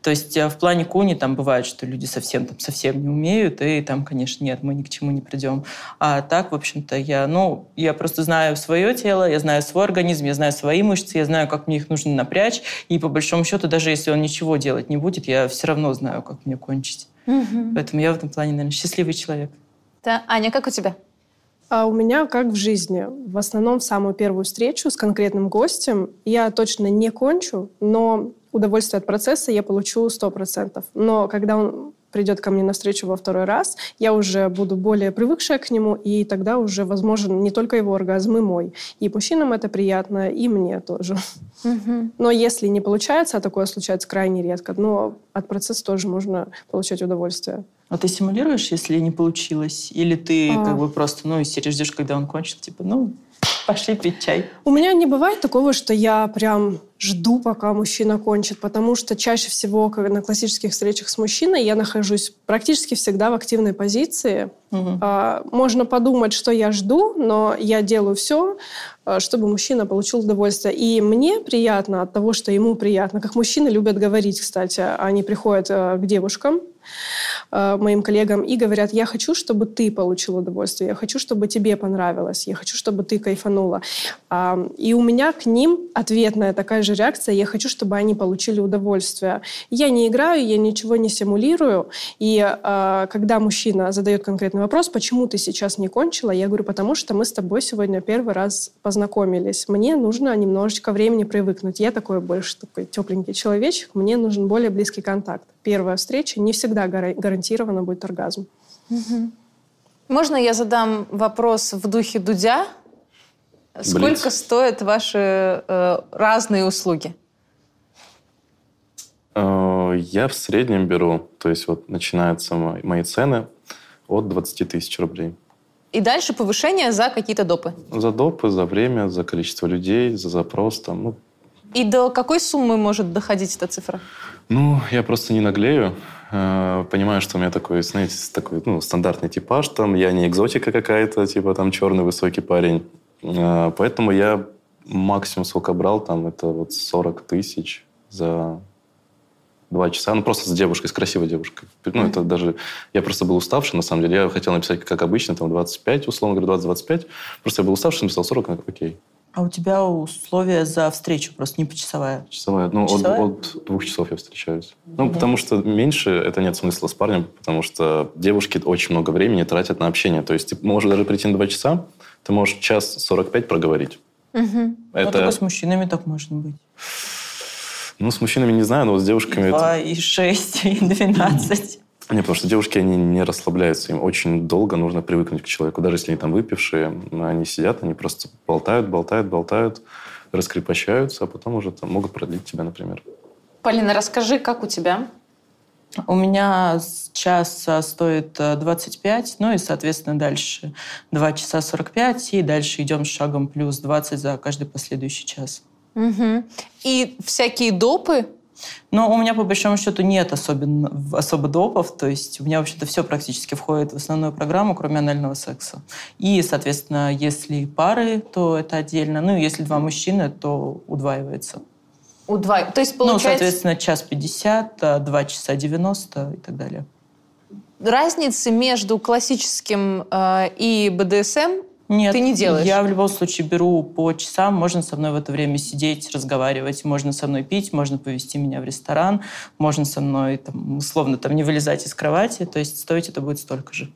S1: То есть э, в плане куни там бывает, что люди совсем, там, совсем не умеют, и там, конечно, нет, мы ни к чему не придем. А так, в общем-то, я, ну, я просто знаю свое тело, я знаю свой организм, я знаю свои мышцы, я знаю, как мне их нужно напрячь, и по большому счету, даже если он ничего делать не будет, я все равно знаю, как мне кончить. Угу. Поэтому я в этом плане, наверное, счастливый человек.
S4: Да. Аня, как у тебя?
S3: А у меня как в жизни. В основном в самую первую встречу с конкретным гостем я точно не кончу, но удовольствие от процесса я получу 100%. Но когда он придет ко мне навстречу во второй раз, я уже буду более привыкшая к нему, и тогда уже возможен не только его оргазм, и мой. И мужчинам это приятно, и мне тоже. Угу. Но если не получается, а такое случается крайне редко, но от процесса тоже можно получать удовольствие.
S1: А ты симулируешь, если не получилось? Или ты а. как бы просто, ну, и ждешь, когда он кончит, типа, ну, Пошли пить чай.
S3: У меня не бывает такого, что я прям жду, пока мужчина кончит, потому что чаще всего как на классических встречах с мужчиной я нахожусь практически всегда в активной позиции. А, Можно подумать, что я жду, но я делаю все, а, чтобы мужчина получил удовольствие. И мне приятно от того, что ему приятно. Как мужчины любят говорить, кстати, они приходят а, к девушкам, а, моим коллегам, и говорят, я хочу, чтобы ты получил удовольствие, я хочу, чтобы тебе понравилось, я хочу, чтобы ты кайфанула. А, И у меня к ним ответная такая же реакция, я хочу, чтобы они получили удовольствие. Я не играю, я ничего не симулирую, и а, когда мужчина задает конкретный вопрос, почему ты сейчас не кончила, я говорю, потому что мы с тобой сегодня первый раз познакомились. Мне нужно немножечко времени привыкнуть. Я такой больше такой тепленький человечек, мне нужен более близкий контакт. Первая встреча не всегда гара- гарантированно будет оргазм.
S4: Можно я задам вопрос в духе Дудя? Сколько
S2: Блиц.
S4: стоят ваши э, разные услуги?
S2: Э, Я в среднем беру, то есть вот начинаются мо- мои цены от 20 тысяч рублей.
S4: И дальше повышение за какие-то допы.
S2: За допы, за время, за количество людей, за запрос. Там, ну,
S4: И до какой суммы может доходить эта цифра?
S2: Ну, я просто не наглею. Э, Понимаю, что у меня такой, знаете, такой ну, стандартный типаж. Там, я не экзотика какая-то, типа там черный высокий парень. Э, Поэтому я максимум сколько брал, там, это вот 40 тысяч за два часа. Ну, просто с девушкой, с красивой девушкой. Ну, это даже... Я просто был уставший, на самом деле. Я хотел написать, как обычно, там, 25, условно говоря, 20-25. Просто я был уставший, написал 40, ну, окей.
S1: А у тебя условия за встречу просто не почасовая.
S2: Часовая. Ну, от,
S1: Часовая?
S2: от двух часов я встречаюсь. Ну, потому что меньше это нет смысла с парнем, потому что девушки очень много времени тратят на общение. То есть ты можешь даже прийти на два часа, ты можешь час 45 проговорить.
S1: Но
S2: Это,
S1: только с мужчинами так может быть.
S2: ну, с мужчинами не знаю, но вот с девушками... это-
S1: Два, и шесть, и двенадцать.
S2: Не, потому что девушки, они не расслабляются. Им очень долго нужно привыкнуть к человеку. Даже если они там выпившие, они сидят, они просто болтают, болтают, болтают, раскрепощаются, а потом уже там могут продлить тебя, например.
S4: Полина, расскажи, как у тебя?
S1: У меня час стоит а, 25, ну и, соответственно, дальше 2 часа 45, и дальше идем с шагом плюс 20 за каждый последующий час.
S4: Мгм. И всякие допы?
S1: Но у меня, по большому счету, нет особенно, особо допов, то есть у меня, в общем-то, все практически входит в основную программу, кроме анального секса. И, соответственно, если пары, то это отдельно, ну если два мужчины, то удваивается.
S4: Удва... То есть,
S1: Ну,
S4: получается,
S1: соответственно, час 50, а, 2 часа 90 и так далее.
S4: разницы между классическим э, и БДСМ
S1: Нет,
S4: Ты не делаешь?
S1: Я в любом случае беру по часам. Можно со мной в это время сидеть, разговаривать. Можно со мной пить, можно повести меня в ресторан. Можно со мной, там, условно, там, не вылезать из кровати. То есть стоить это будет столько же.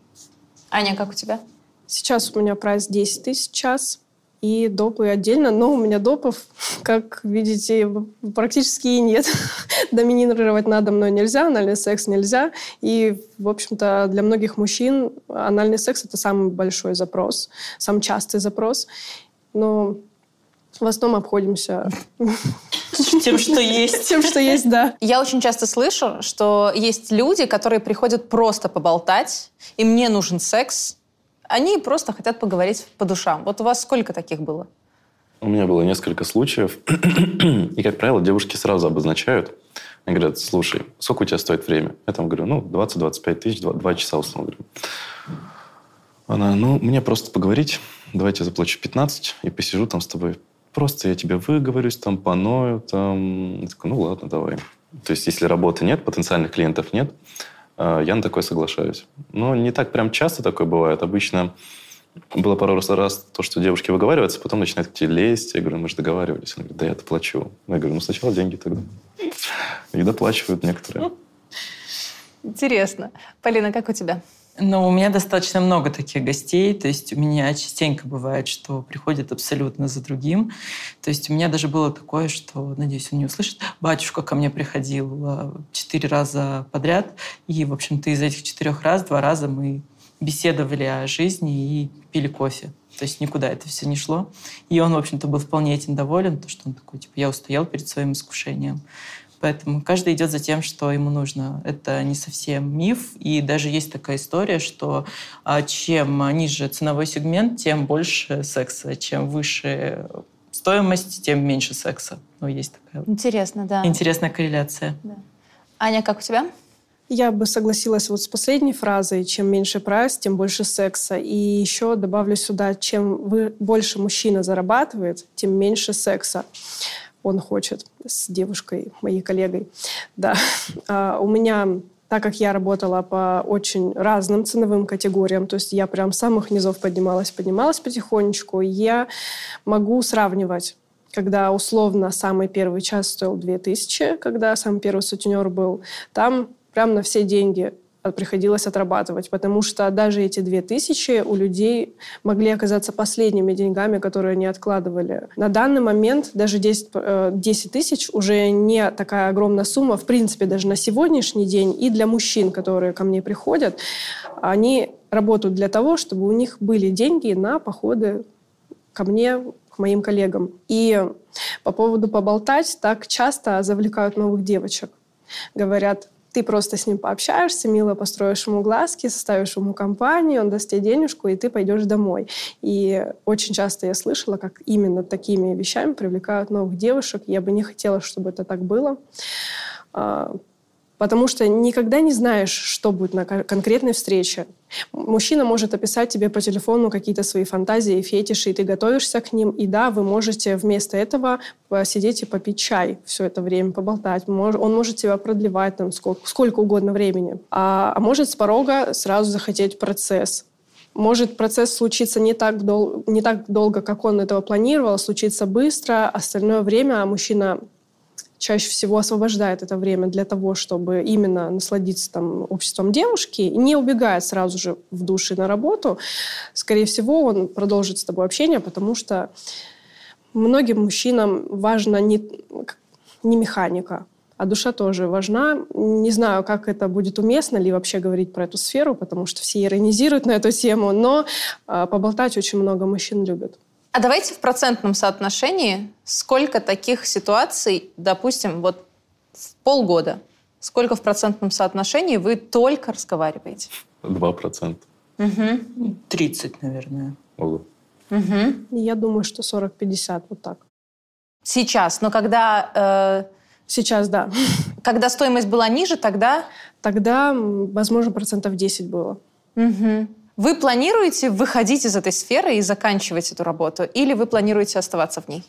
S4: Аня, как у тебя?
S3: Сейчас у меня прайс 10 тысяч в час. И допы отдельно, но у меня допов, как видите, практически и нет. Доминировать надо мной нельзя, анальный секс нельзя. И, в общем-то, для многих мужчин анальный секс – это самый большой запрос, самый частый запрос. Но в основном обходимся
S1: Тем, что есть.
S3: тем, что есть, да.
S4: Я очень часто слышу, что есть люди, которые приходят просто поболтать, им не нужен секс, они просто хотят поговорить по душам. Вот у вас сколько таких было?
S2: У меня было несколько случаев. И, как правило, девушки сразу обозначают. Они говорят, слушай, сколько у тебя стоит время? Я там говорю, ну, 20-25 тысяч, 2, 2 часа, условно говоря. Она, ну, мне просто поговорить, давайте я заплачу 15 и посижу там с тобой. Просто я тебе выговорюсь, там, поною, там. Я такой, ну, ладно, давай. То есть, если работы нет, потенциальных клиентов нет, я на такое соглашаюсь. Но не так прям часто такое бывает. Обычно было пару раз, раз то, что девушки выговариваются, потом начинают к тебе лезть. Я говорю, мы же договаривались. Она говорит, да я-то плачу. Я говорю, ну сначала деньги тогда. И доплачивают некоторые.
S4: Интересно. Полина, как у тебя?
S1: Ну, у меня достаточно много таких гостей. То есть у меня частенько бывает, что приходят абсолютно за другим. То есть у меня даже было такое, что, надеюсь, он не услышит, батюшка ко мне приходил а, четыре раза подряд. И, в общем-то, из этих четырех раз, два раза мы беседовали о жизни и пили кофе. То есть никуда это все не шло. И он, в общем-то, был вполне этим доволен, то, что он такой, типа, я устоял перед своим искушением. Поэтому каждый идет за тем, что ему нужно. Это не совсем миф. И даже есть такая история, что а, чем ниже ценовой сегмент, тем больше секса. Чем выше стоимость, тем меньше секса. Ну, есть такая
S4: Интересно, да.
S1: интересная корреляция.
S4: Да. Аня, как у тебя?
S3: Я бы согласилась вот с последней фразой. Чем меньше прайс, тем больше секса. И еще добавлю сюда, чем вы, больше мужчина зарабатывает, тем меньше секса он хочет с девушкой, моей коллегой. Да. А у меня так как я работала по очень разным ценовым категориям, то есть я прям с самых низов поднималась, поднималась потихонечку, я могу сравнивать когда условно самый первый час стоил 2000, когда самый первый сутенер был, там прям на все деньги приходилось отрабатывать, потому что даже эти две тысячи у людей могли оказаться последними деньгами, которые они откладывали. На данный момент даже 10, 10 э, тысяч уже не такая огромная сумма, в принципе, даже на сегодняшний день. И для мужчин, которые ко мне приходят, они работают для того, чтобы у них были деньги на походы ко мне, к моим коллегам. И по поводу поболтать, так часто завлекают новых девочек. Говорят, ты просто с ним пообщаешься, мило построишь ему глазки, составишь ему компанию, он даст тебе денежку, и ты пойдешь домой. И очень часто я слышала, как именно такими вещами привлекают новых девушек. Я бы не хотела, чтобы это так было. Потому что никогда не знаешь, что будет на конкретной встрече. Мужчина может описать тебе по телефону какие-то свои фантазии, фетиши, и ты готовишься к ним. И да, вы можете вместо этого посидеть и попить чай все это время, поболтать. Он может тебя продлевать там сколько, сколько угодно времени. А, а может с порога сразу захотеть процесс. Может процесс случиться не так, дол- не так долго, как он этого планировал, случиться быстро. Остальное время мужчина чаще всего освобождает это время для того, чтобы именно насладиться там, обществом девушки, не убегает сразу же в душе на работу, скорее всего, он продолжит с тобой общение, потому что многим мужчинам важна не, не механика, а душа тоже важна. Не знаю, как это будет уместно ли вообще говорить про эту сферу, потому что все иронизируют на эту тему, но э, поболтать очень много мужчин любят.
S4: А давайте в процентном соотношении, сколько таких ситуаций, допустим, вот в полгода, сколько в процентном соотношении вы только разговариваете?
S2: Два процента.
S1: Угу. 30, наверное.
S2: Ого.
S3: Угу. Я думаю, что 40-50, вот так.
S4: Сейчас, но когда...
S3: Э, Сейчас, да.
S4: Когда стоимость была ниже, тогда...
S3: Тогда, возможно, процентов 10 было.
S4: Угу. Вы планируете выходить из этой сферы и заканчивать эту работу? Или вы планируете оставаться в ней?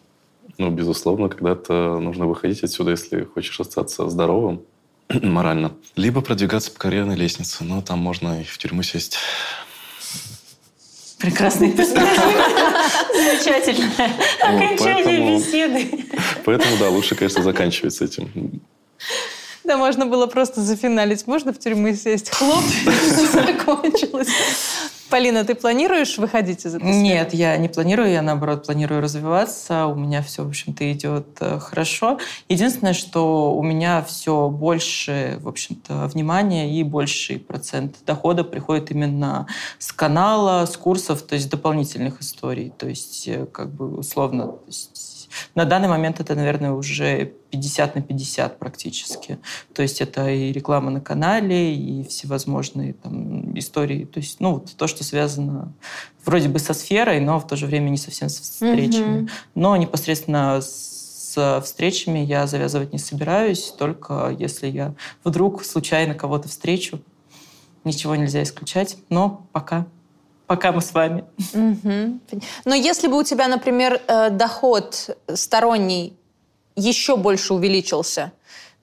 S2: Ну, безусловно, когда-то нужно выходить отсюда, если хочешь остаться здоровым морально. Либо продвигаться по карьерной лестнице. Но там можно и в тюрьму сесть.
S1: Прекрасный перспектива. Замечательное окончание беседы.
S2: Поэтому, да, лучше, конечно, заканчивать с этим.
S4: Да, можно было просто зафиналить. Можно в тюрьму сесть? Хлоп, закончилось. Полина, ты планируешь выходить из этого?
S1: Нет, я не планирую, я наоборот планирую развиваться. У меня все, в общем-то, идет э, хорошо. Единственное, что у меня все больше, в общем-то, внимания и больший процент дохода приходит именно с канала, с курсов, то есть дополнительных историй. То есть, э, как бы условно, то есть на данный момент это, наверное, уже 50 на 50 практически. То есть это и реклама на канале, и всевозможные там истории. То есть, ну, вот то, что связано вроде бы со сферой, но в то же время не совсем с встречами. Mm-hmm. Но непосредственно с встречами я завязывать не собираюсь, только если я вдруг случайно кого-то встречу. Ничего нельзя исключать, но пока пока мы с вами.
S4: Угу. Но если бы у тебя, например, э, доход сторонний еще больше увеличился,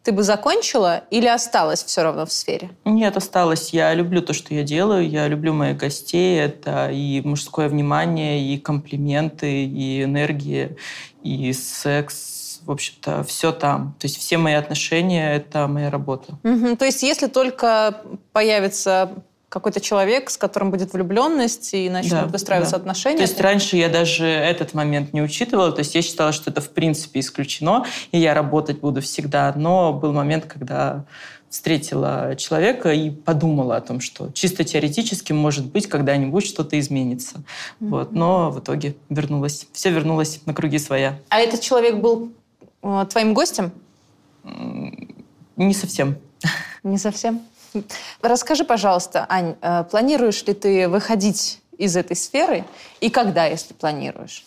S4: ты бы закончила или осталась все равно в сфере?
S1: Нет, осталась. Я люблю то, что я делаю. Я люблю моих гостей. Это и мужское внимание, и комплименты, и энергия, и секс. В общем-то, все там. То есть все мои отношения — это моя работа.
S4: Угу. То есть если только появится какой-то человек, с которым будет влюбленность, и начнут да, выстраиваться да. отношения.
S1: То есть раньше я даже этот момент не учитывала, то есть я считала, что это в принципе исключено, и я работать буду всегда. Но был момент, когда встретила человека и подумала о том, что чисто теоретически, может быть, когда-нибудь что-то изменится. Mm-hmm. Вот. Но в итоге вернулась. Все вернулось на круги своя.
S4: А этот человек был э, твоим гостем?
S1: Не совсем.
S4: Не совсем? Расскажи, пожалуйста, Ань, э, планируешь ли ты выходить из этой сферы и когда, если планируешь?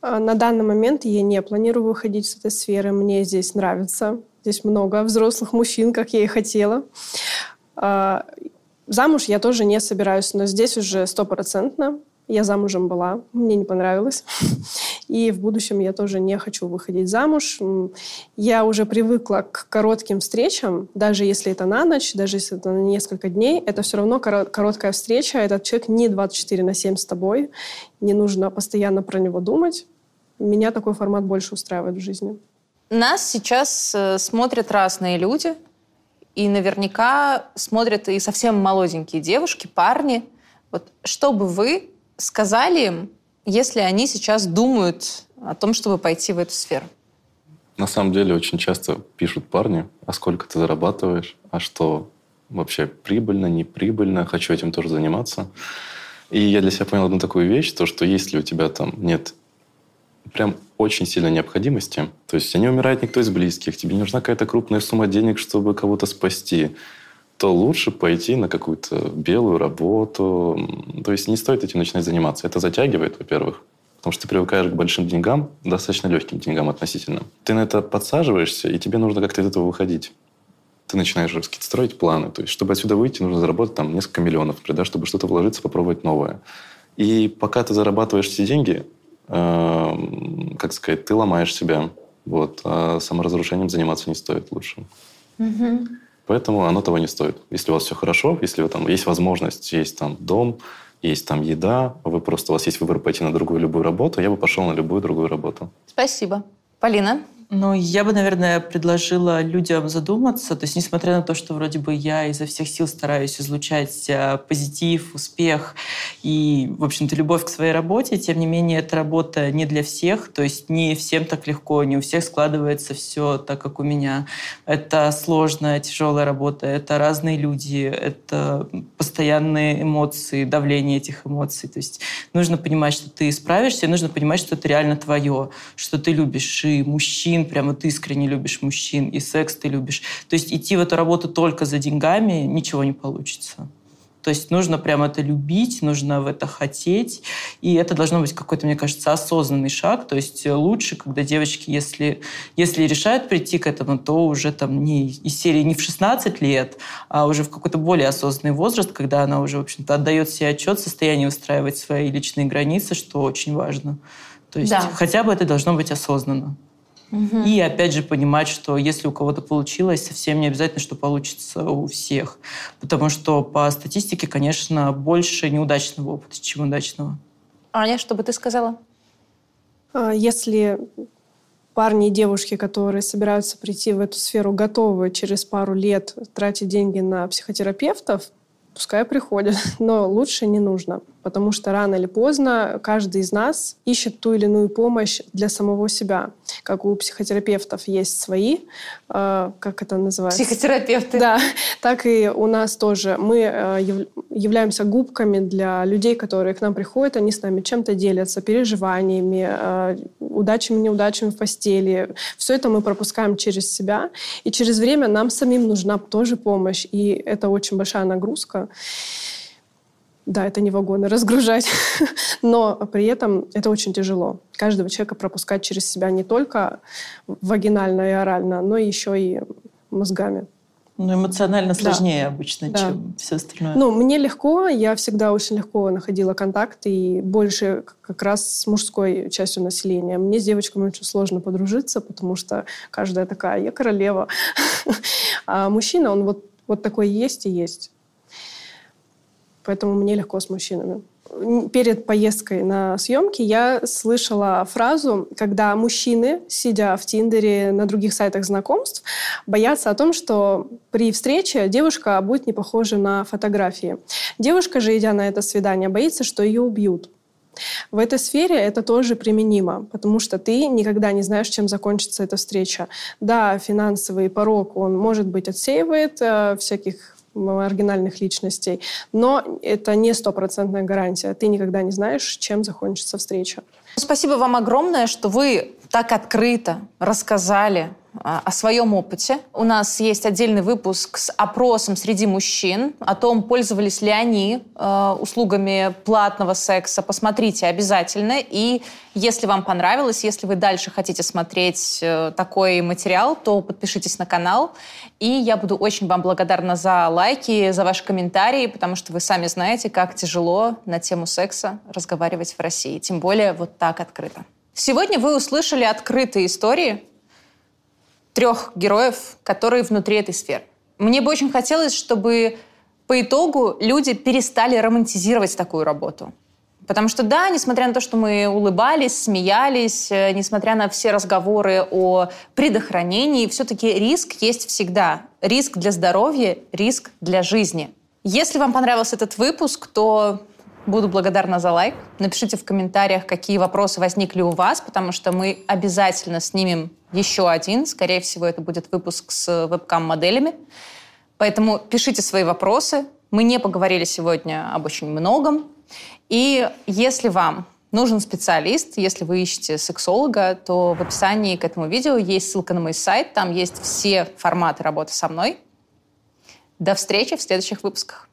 S3: А, на данный момент я не планирую выходить из этой сферы. Мне здесь нравится. Здесь много взрослых мужчин, как я и хотела. А, замуж я тоже не собираюсь, но здесь уже стопроцентно. Я замужем была, мне не понравилось. И в будущем я тоже не хочу выходить замуж. Я уже привыкла к коротким встречам, даже если это на ночь, даже если это на несколько дней, это все равно короткая встреча. Этот человек не 24 на 7 с тобой. Не нужно постоянно про него думать. Меня такой формат больше устраивает в жизни.
S4: Нас сейчас э, смотрят разные люди, и наверняка смотрят и совсем молоденькие девушки, парни. Вот что бы вы сказали им, если они сейчас думают о том, чтобы пойти в эту сферу?
S2: На самом деле очень часто пишут парни, а сколько ты зарабатываешь, а что вообще прибыльно, неприбыльно, хочу этим тоже заниматься. И я для себя понял одну такую вещь, то, что если у тебя там нет прям очень сильной необходимости, то есть не умирает никто из близких, тебе не нужна какая-то крупная сумма денег, чтобы кого-то спасти, то лучше пойти на какую-то белую работу. То есть не стоит этим начинать заниматься. Это затягивает, во-первых, потому что ты привыкаешь к большим деньгам, достаточно легким деньгам относительно. Ты на это подсаживаешься, и тебе нужно как-то из этого выходить. Ты начинаешь строить планы. То есть, чтобы отсюда выйти, нужно заработать там несколько миллионов, да, чтобы что-то вложиться, попробовать новое. И пока ты зарабатываешь эти деньги, э, как сказать, ты ломаешь себя. Вот. А саморазрушением заниматься не стоит лучше. Угу. Поэтому оно того не стоит. Если у вас все хорошо, если вы, там, есть возможность, есть там дом, есть там еда, вы просто, у вас есть выбор пойти на другую любую работу, я бы пошел на любую другую работу.
S4: Спасибо. Полина?
S1: Ну, я бы, наверное, предложила людям задуматься. То есть, несмотря на то, что вроде бы я изо всех сил стараюсь излучать э, позитив, успех и, в общем-то, любовь к своей работе, тем не менее, эта работа не для всех. То есть, не всем так легко, не у всех складывается все так, как у меня. Это сложная, тяжелая работа, это разные люди, это постоянные эмоции, давление этих эмоций. То есть, нужно понимать, что ты справишься, и нужно понимать, что это реально твое, что ты любишь и мужчин, мужчин, прямо ты искренне любишь мужчин, и секс ты любишь. То есть идти в эту работу только за деньгами ничего не получится. То есть нужно прямо это любить, нужно в это хотеть. И это должно быть какой-то, мне кажется, осознанный шаг. То есть лучше, когда девочки, если, если решают прийти к этому, то уже там не из серии не в 16 лет, а уже в какой-то более осознанный возраст, когда она уже, в общем-то, отдает себе отчет в состоянии устраивать свои личные границы, что очень важно. То есть да. хотя бы это должно быть осознанно. Угу. И опять же понимать, что если у кого-то получилось, совсем не обязательно, что получится у всех. Потому что по статистике, конечно, больше неудачного опыта, чем удачного.
S4: Аня, что бы ты сказала?
S3: А, если парни и девушки, которые собираются прийти в эту сферу, готовы через пару лет тратить деньги на психотерапевтов, пускай приходят, но лучше не нужно потому что рано или поздно каждый из нас ищет ту или иную помощь для самого себя. Как у психотерапевтов есть свои, э, как это называется?
S4: Психотерапевты.
S3: Да, так и у нас тоже. Мы э, являемся губками для людей, которые к нам приходят, они с нами чем-то делятся, переживаниями, э, удачами, неудачами в постели. Все это мы пропускаем через себя, и через время нам самим нужна тоже помощь, и это очень большая нагрузка. Да, это не вагоны разгружать, но при этом это очень тяжело. Каждого человека пропускать через себя не только вагинально и орально, но еще и мозгами.
S1: Ну, эмоционально сложнее да. обычно, да. чем все остальное.
S3: Ну, мне легко, я всегда очень легко находила контакт, и больше как раз с мужской частью населения. Мне с девочками очень сложно подружиться, потому что каждая такая, я королева. А мужчина, он вот, вот такой есть и есть. Поэтому мне легко с мужчинами. Перед поездкой на съемки я слышала фразу, когда мужчины, сидя в Тиндере, на других сайтах знакомств, боятся о том, что при встрече девушка будет не похожа на фотографии. Девушка же, идя на это свидание, боится, что ее убьют. В этой сфере это тоже применимо, потому что ты никогда не знаешь, чем закончится эта встреча. Да, финансовый порог, он, может быть, отсеивает э, всяких маргинальных личностей. Но это не стопроцентная гарантия. Ты никогда не знаешь, чем закончится встреча.
S4: Спасибо вам огромное, что вы так открыто рассказали о своем опыте. У нас есть отдельный выпуск с опросом среди мужчин о том, пользовались ли они э, услугами платного секса. Посмотрите обязательно. И если вам понравилось, если вы дальше хотите смотреть э, такой материал, то подпишитесь на канал. И я буду очень вам благодарна за лайки, за ваши комментарии, потому что вы сами знаете, как тяжело на тему секса разговаривать в России. Тем более вот так открыто. Сегодня вы услышали открытые истории трех героев, которые внутри этой сферы. Мне бы очень хотелось, чтобы по итогу люди перестали романтизировать такую работу. Потому что да, несмотря на то, что мы улыбались, смеялись, э, несмотря на все разговоры о предохранении, все-таки риск есть всегда. Риск для здоровья, риск для жизни. Если вам понравился этот выпуск, то Буду благодарна за лайк. Напишите в комментариях, какие вопросы возникли у вас, потому что мы обязательно снимем еще один. Скорее всего, это будет выпуск с вебкам-моделями. Поэтому пишите свои вопросы. Мы не поговорили сегодня об очень многом. И если вам нужен специалист, если вы ищете сексолога, то в описании к этому видео есть ссылка на мой сайт. Там есть все форматы работы со мной. До встречи в следующих выпусках.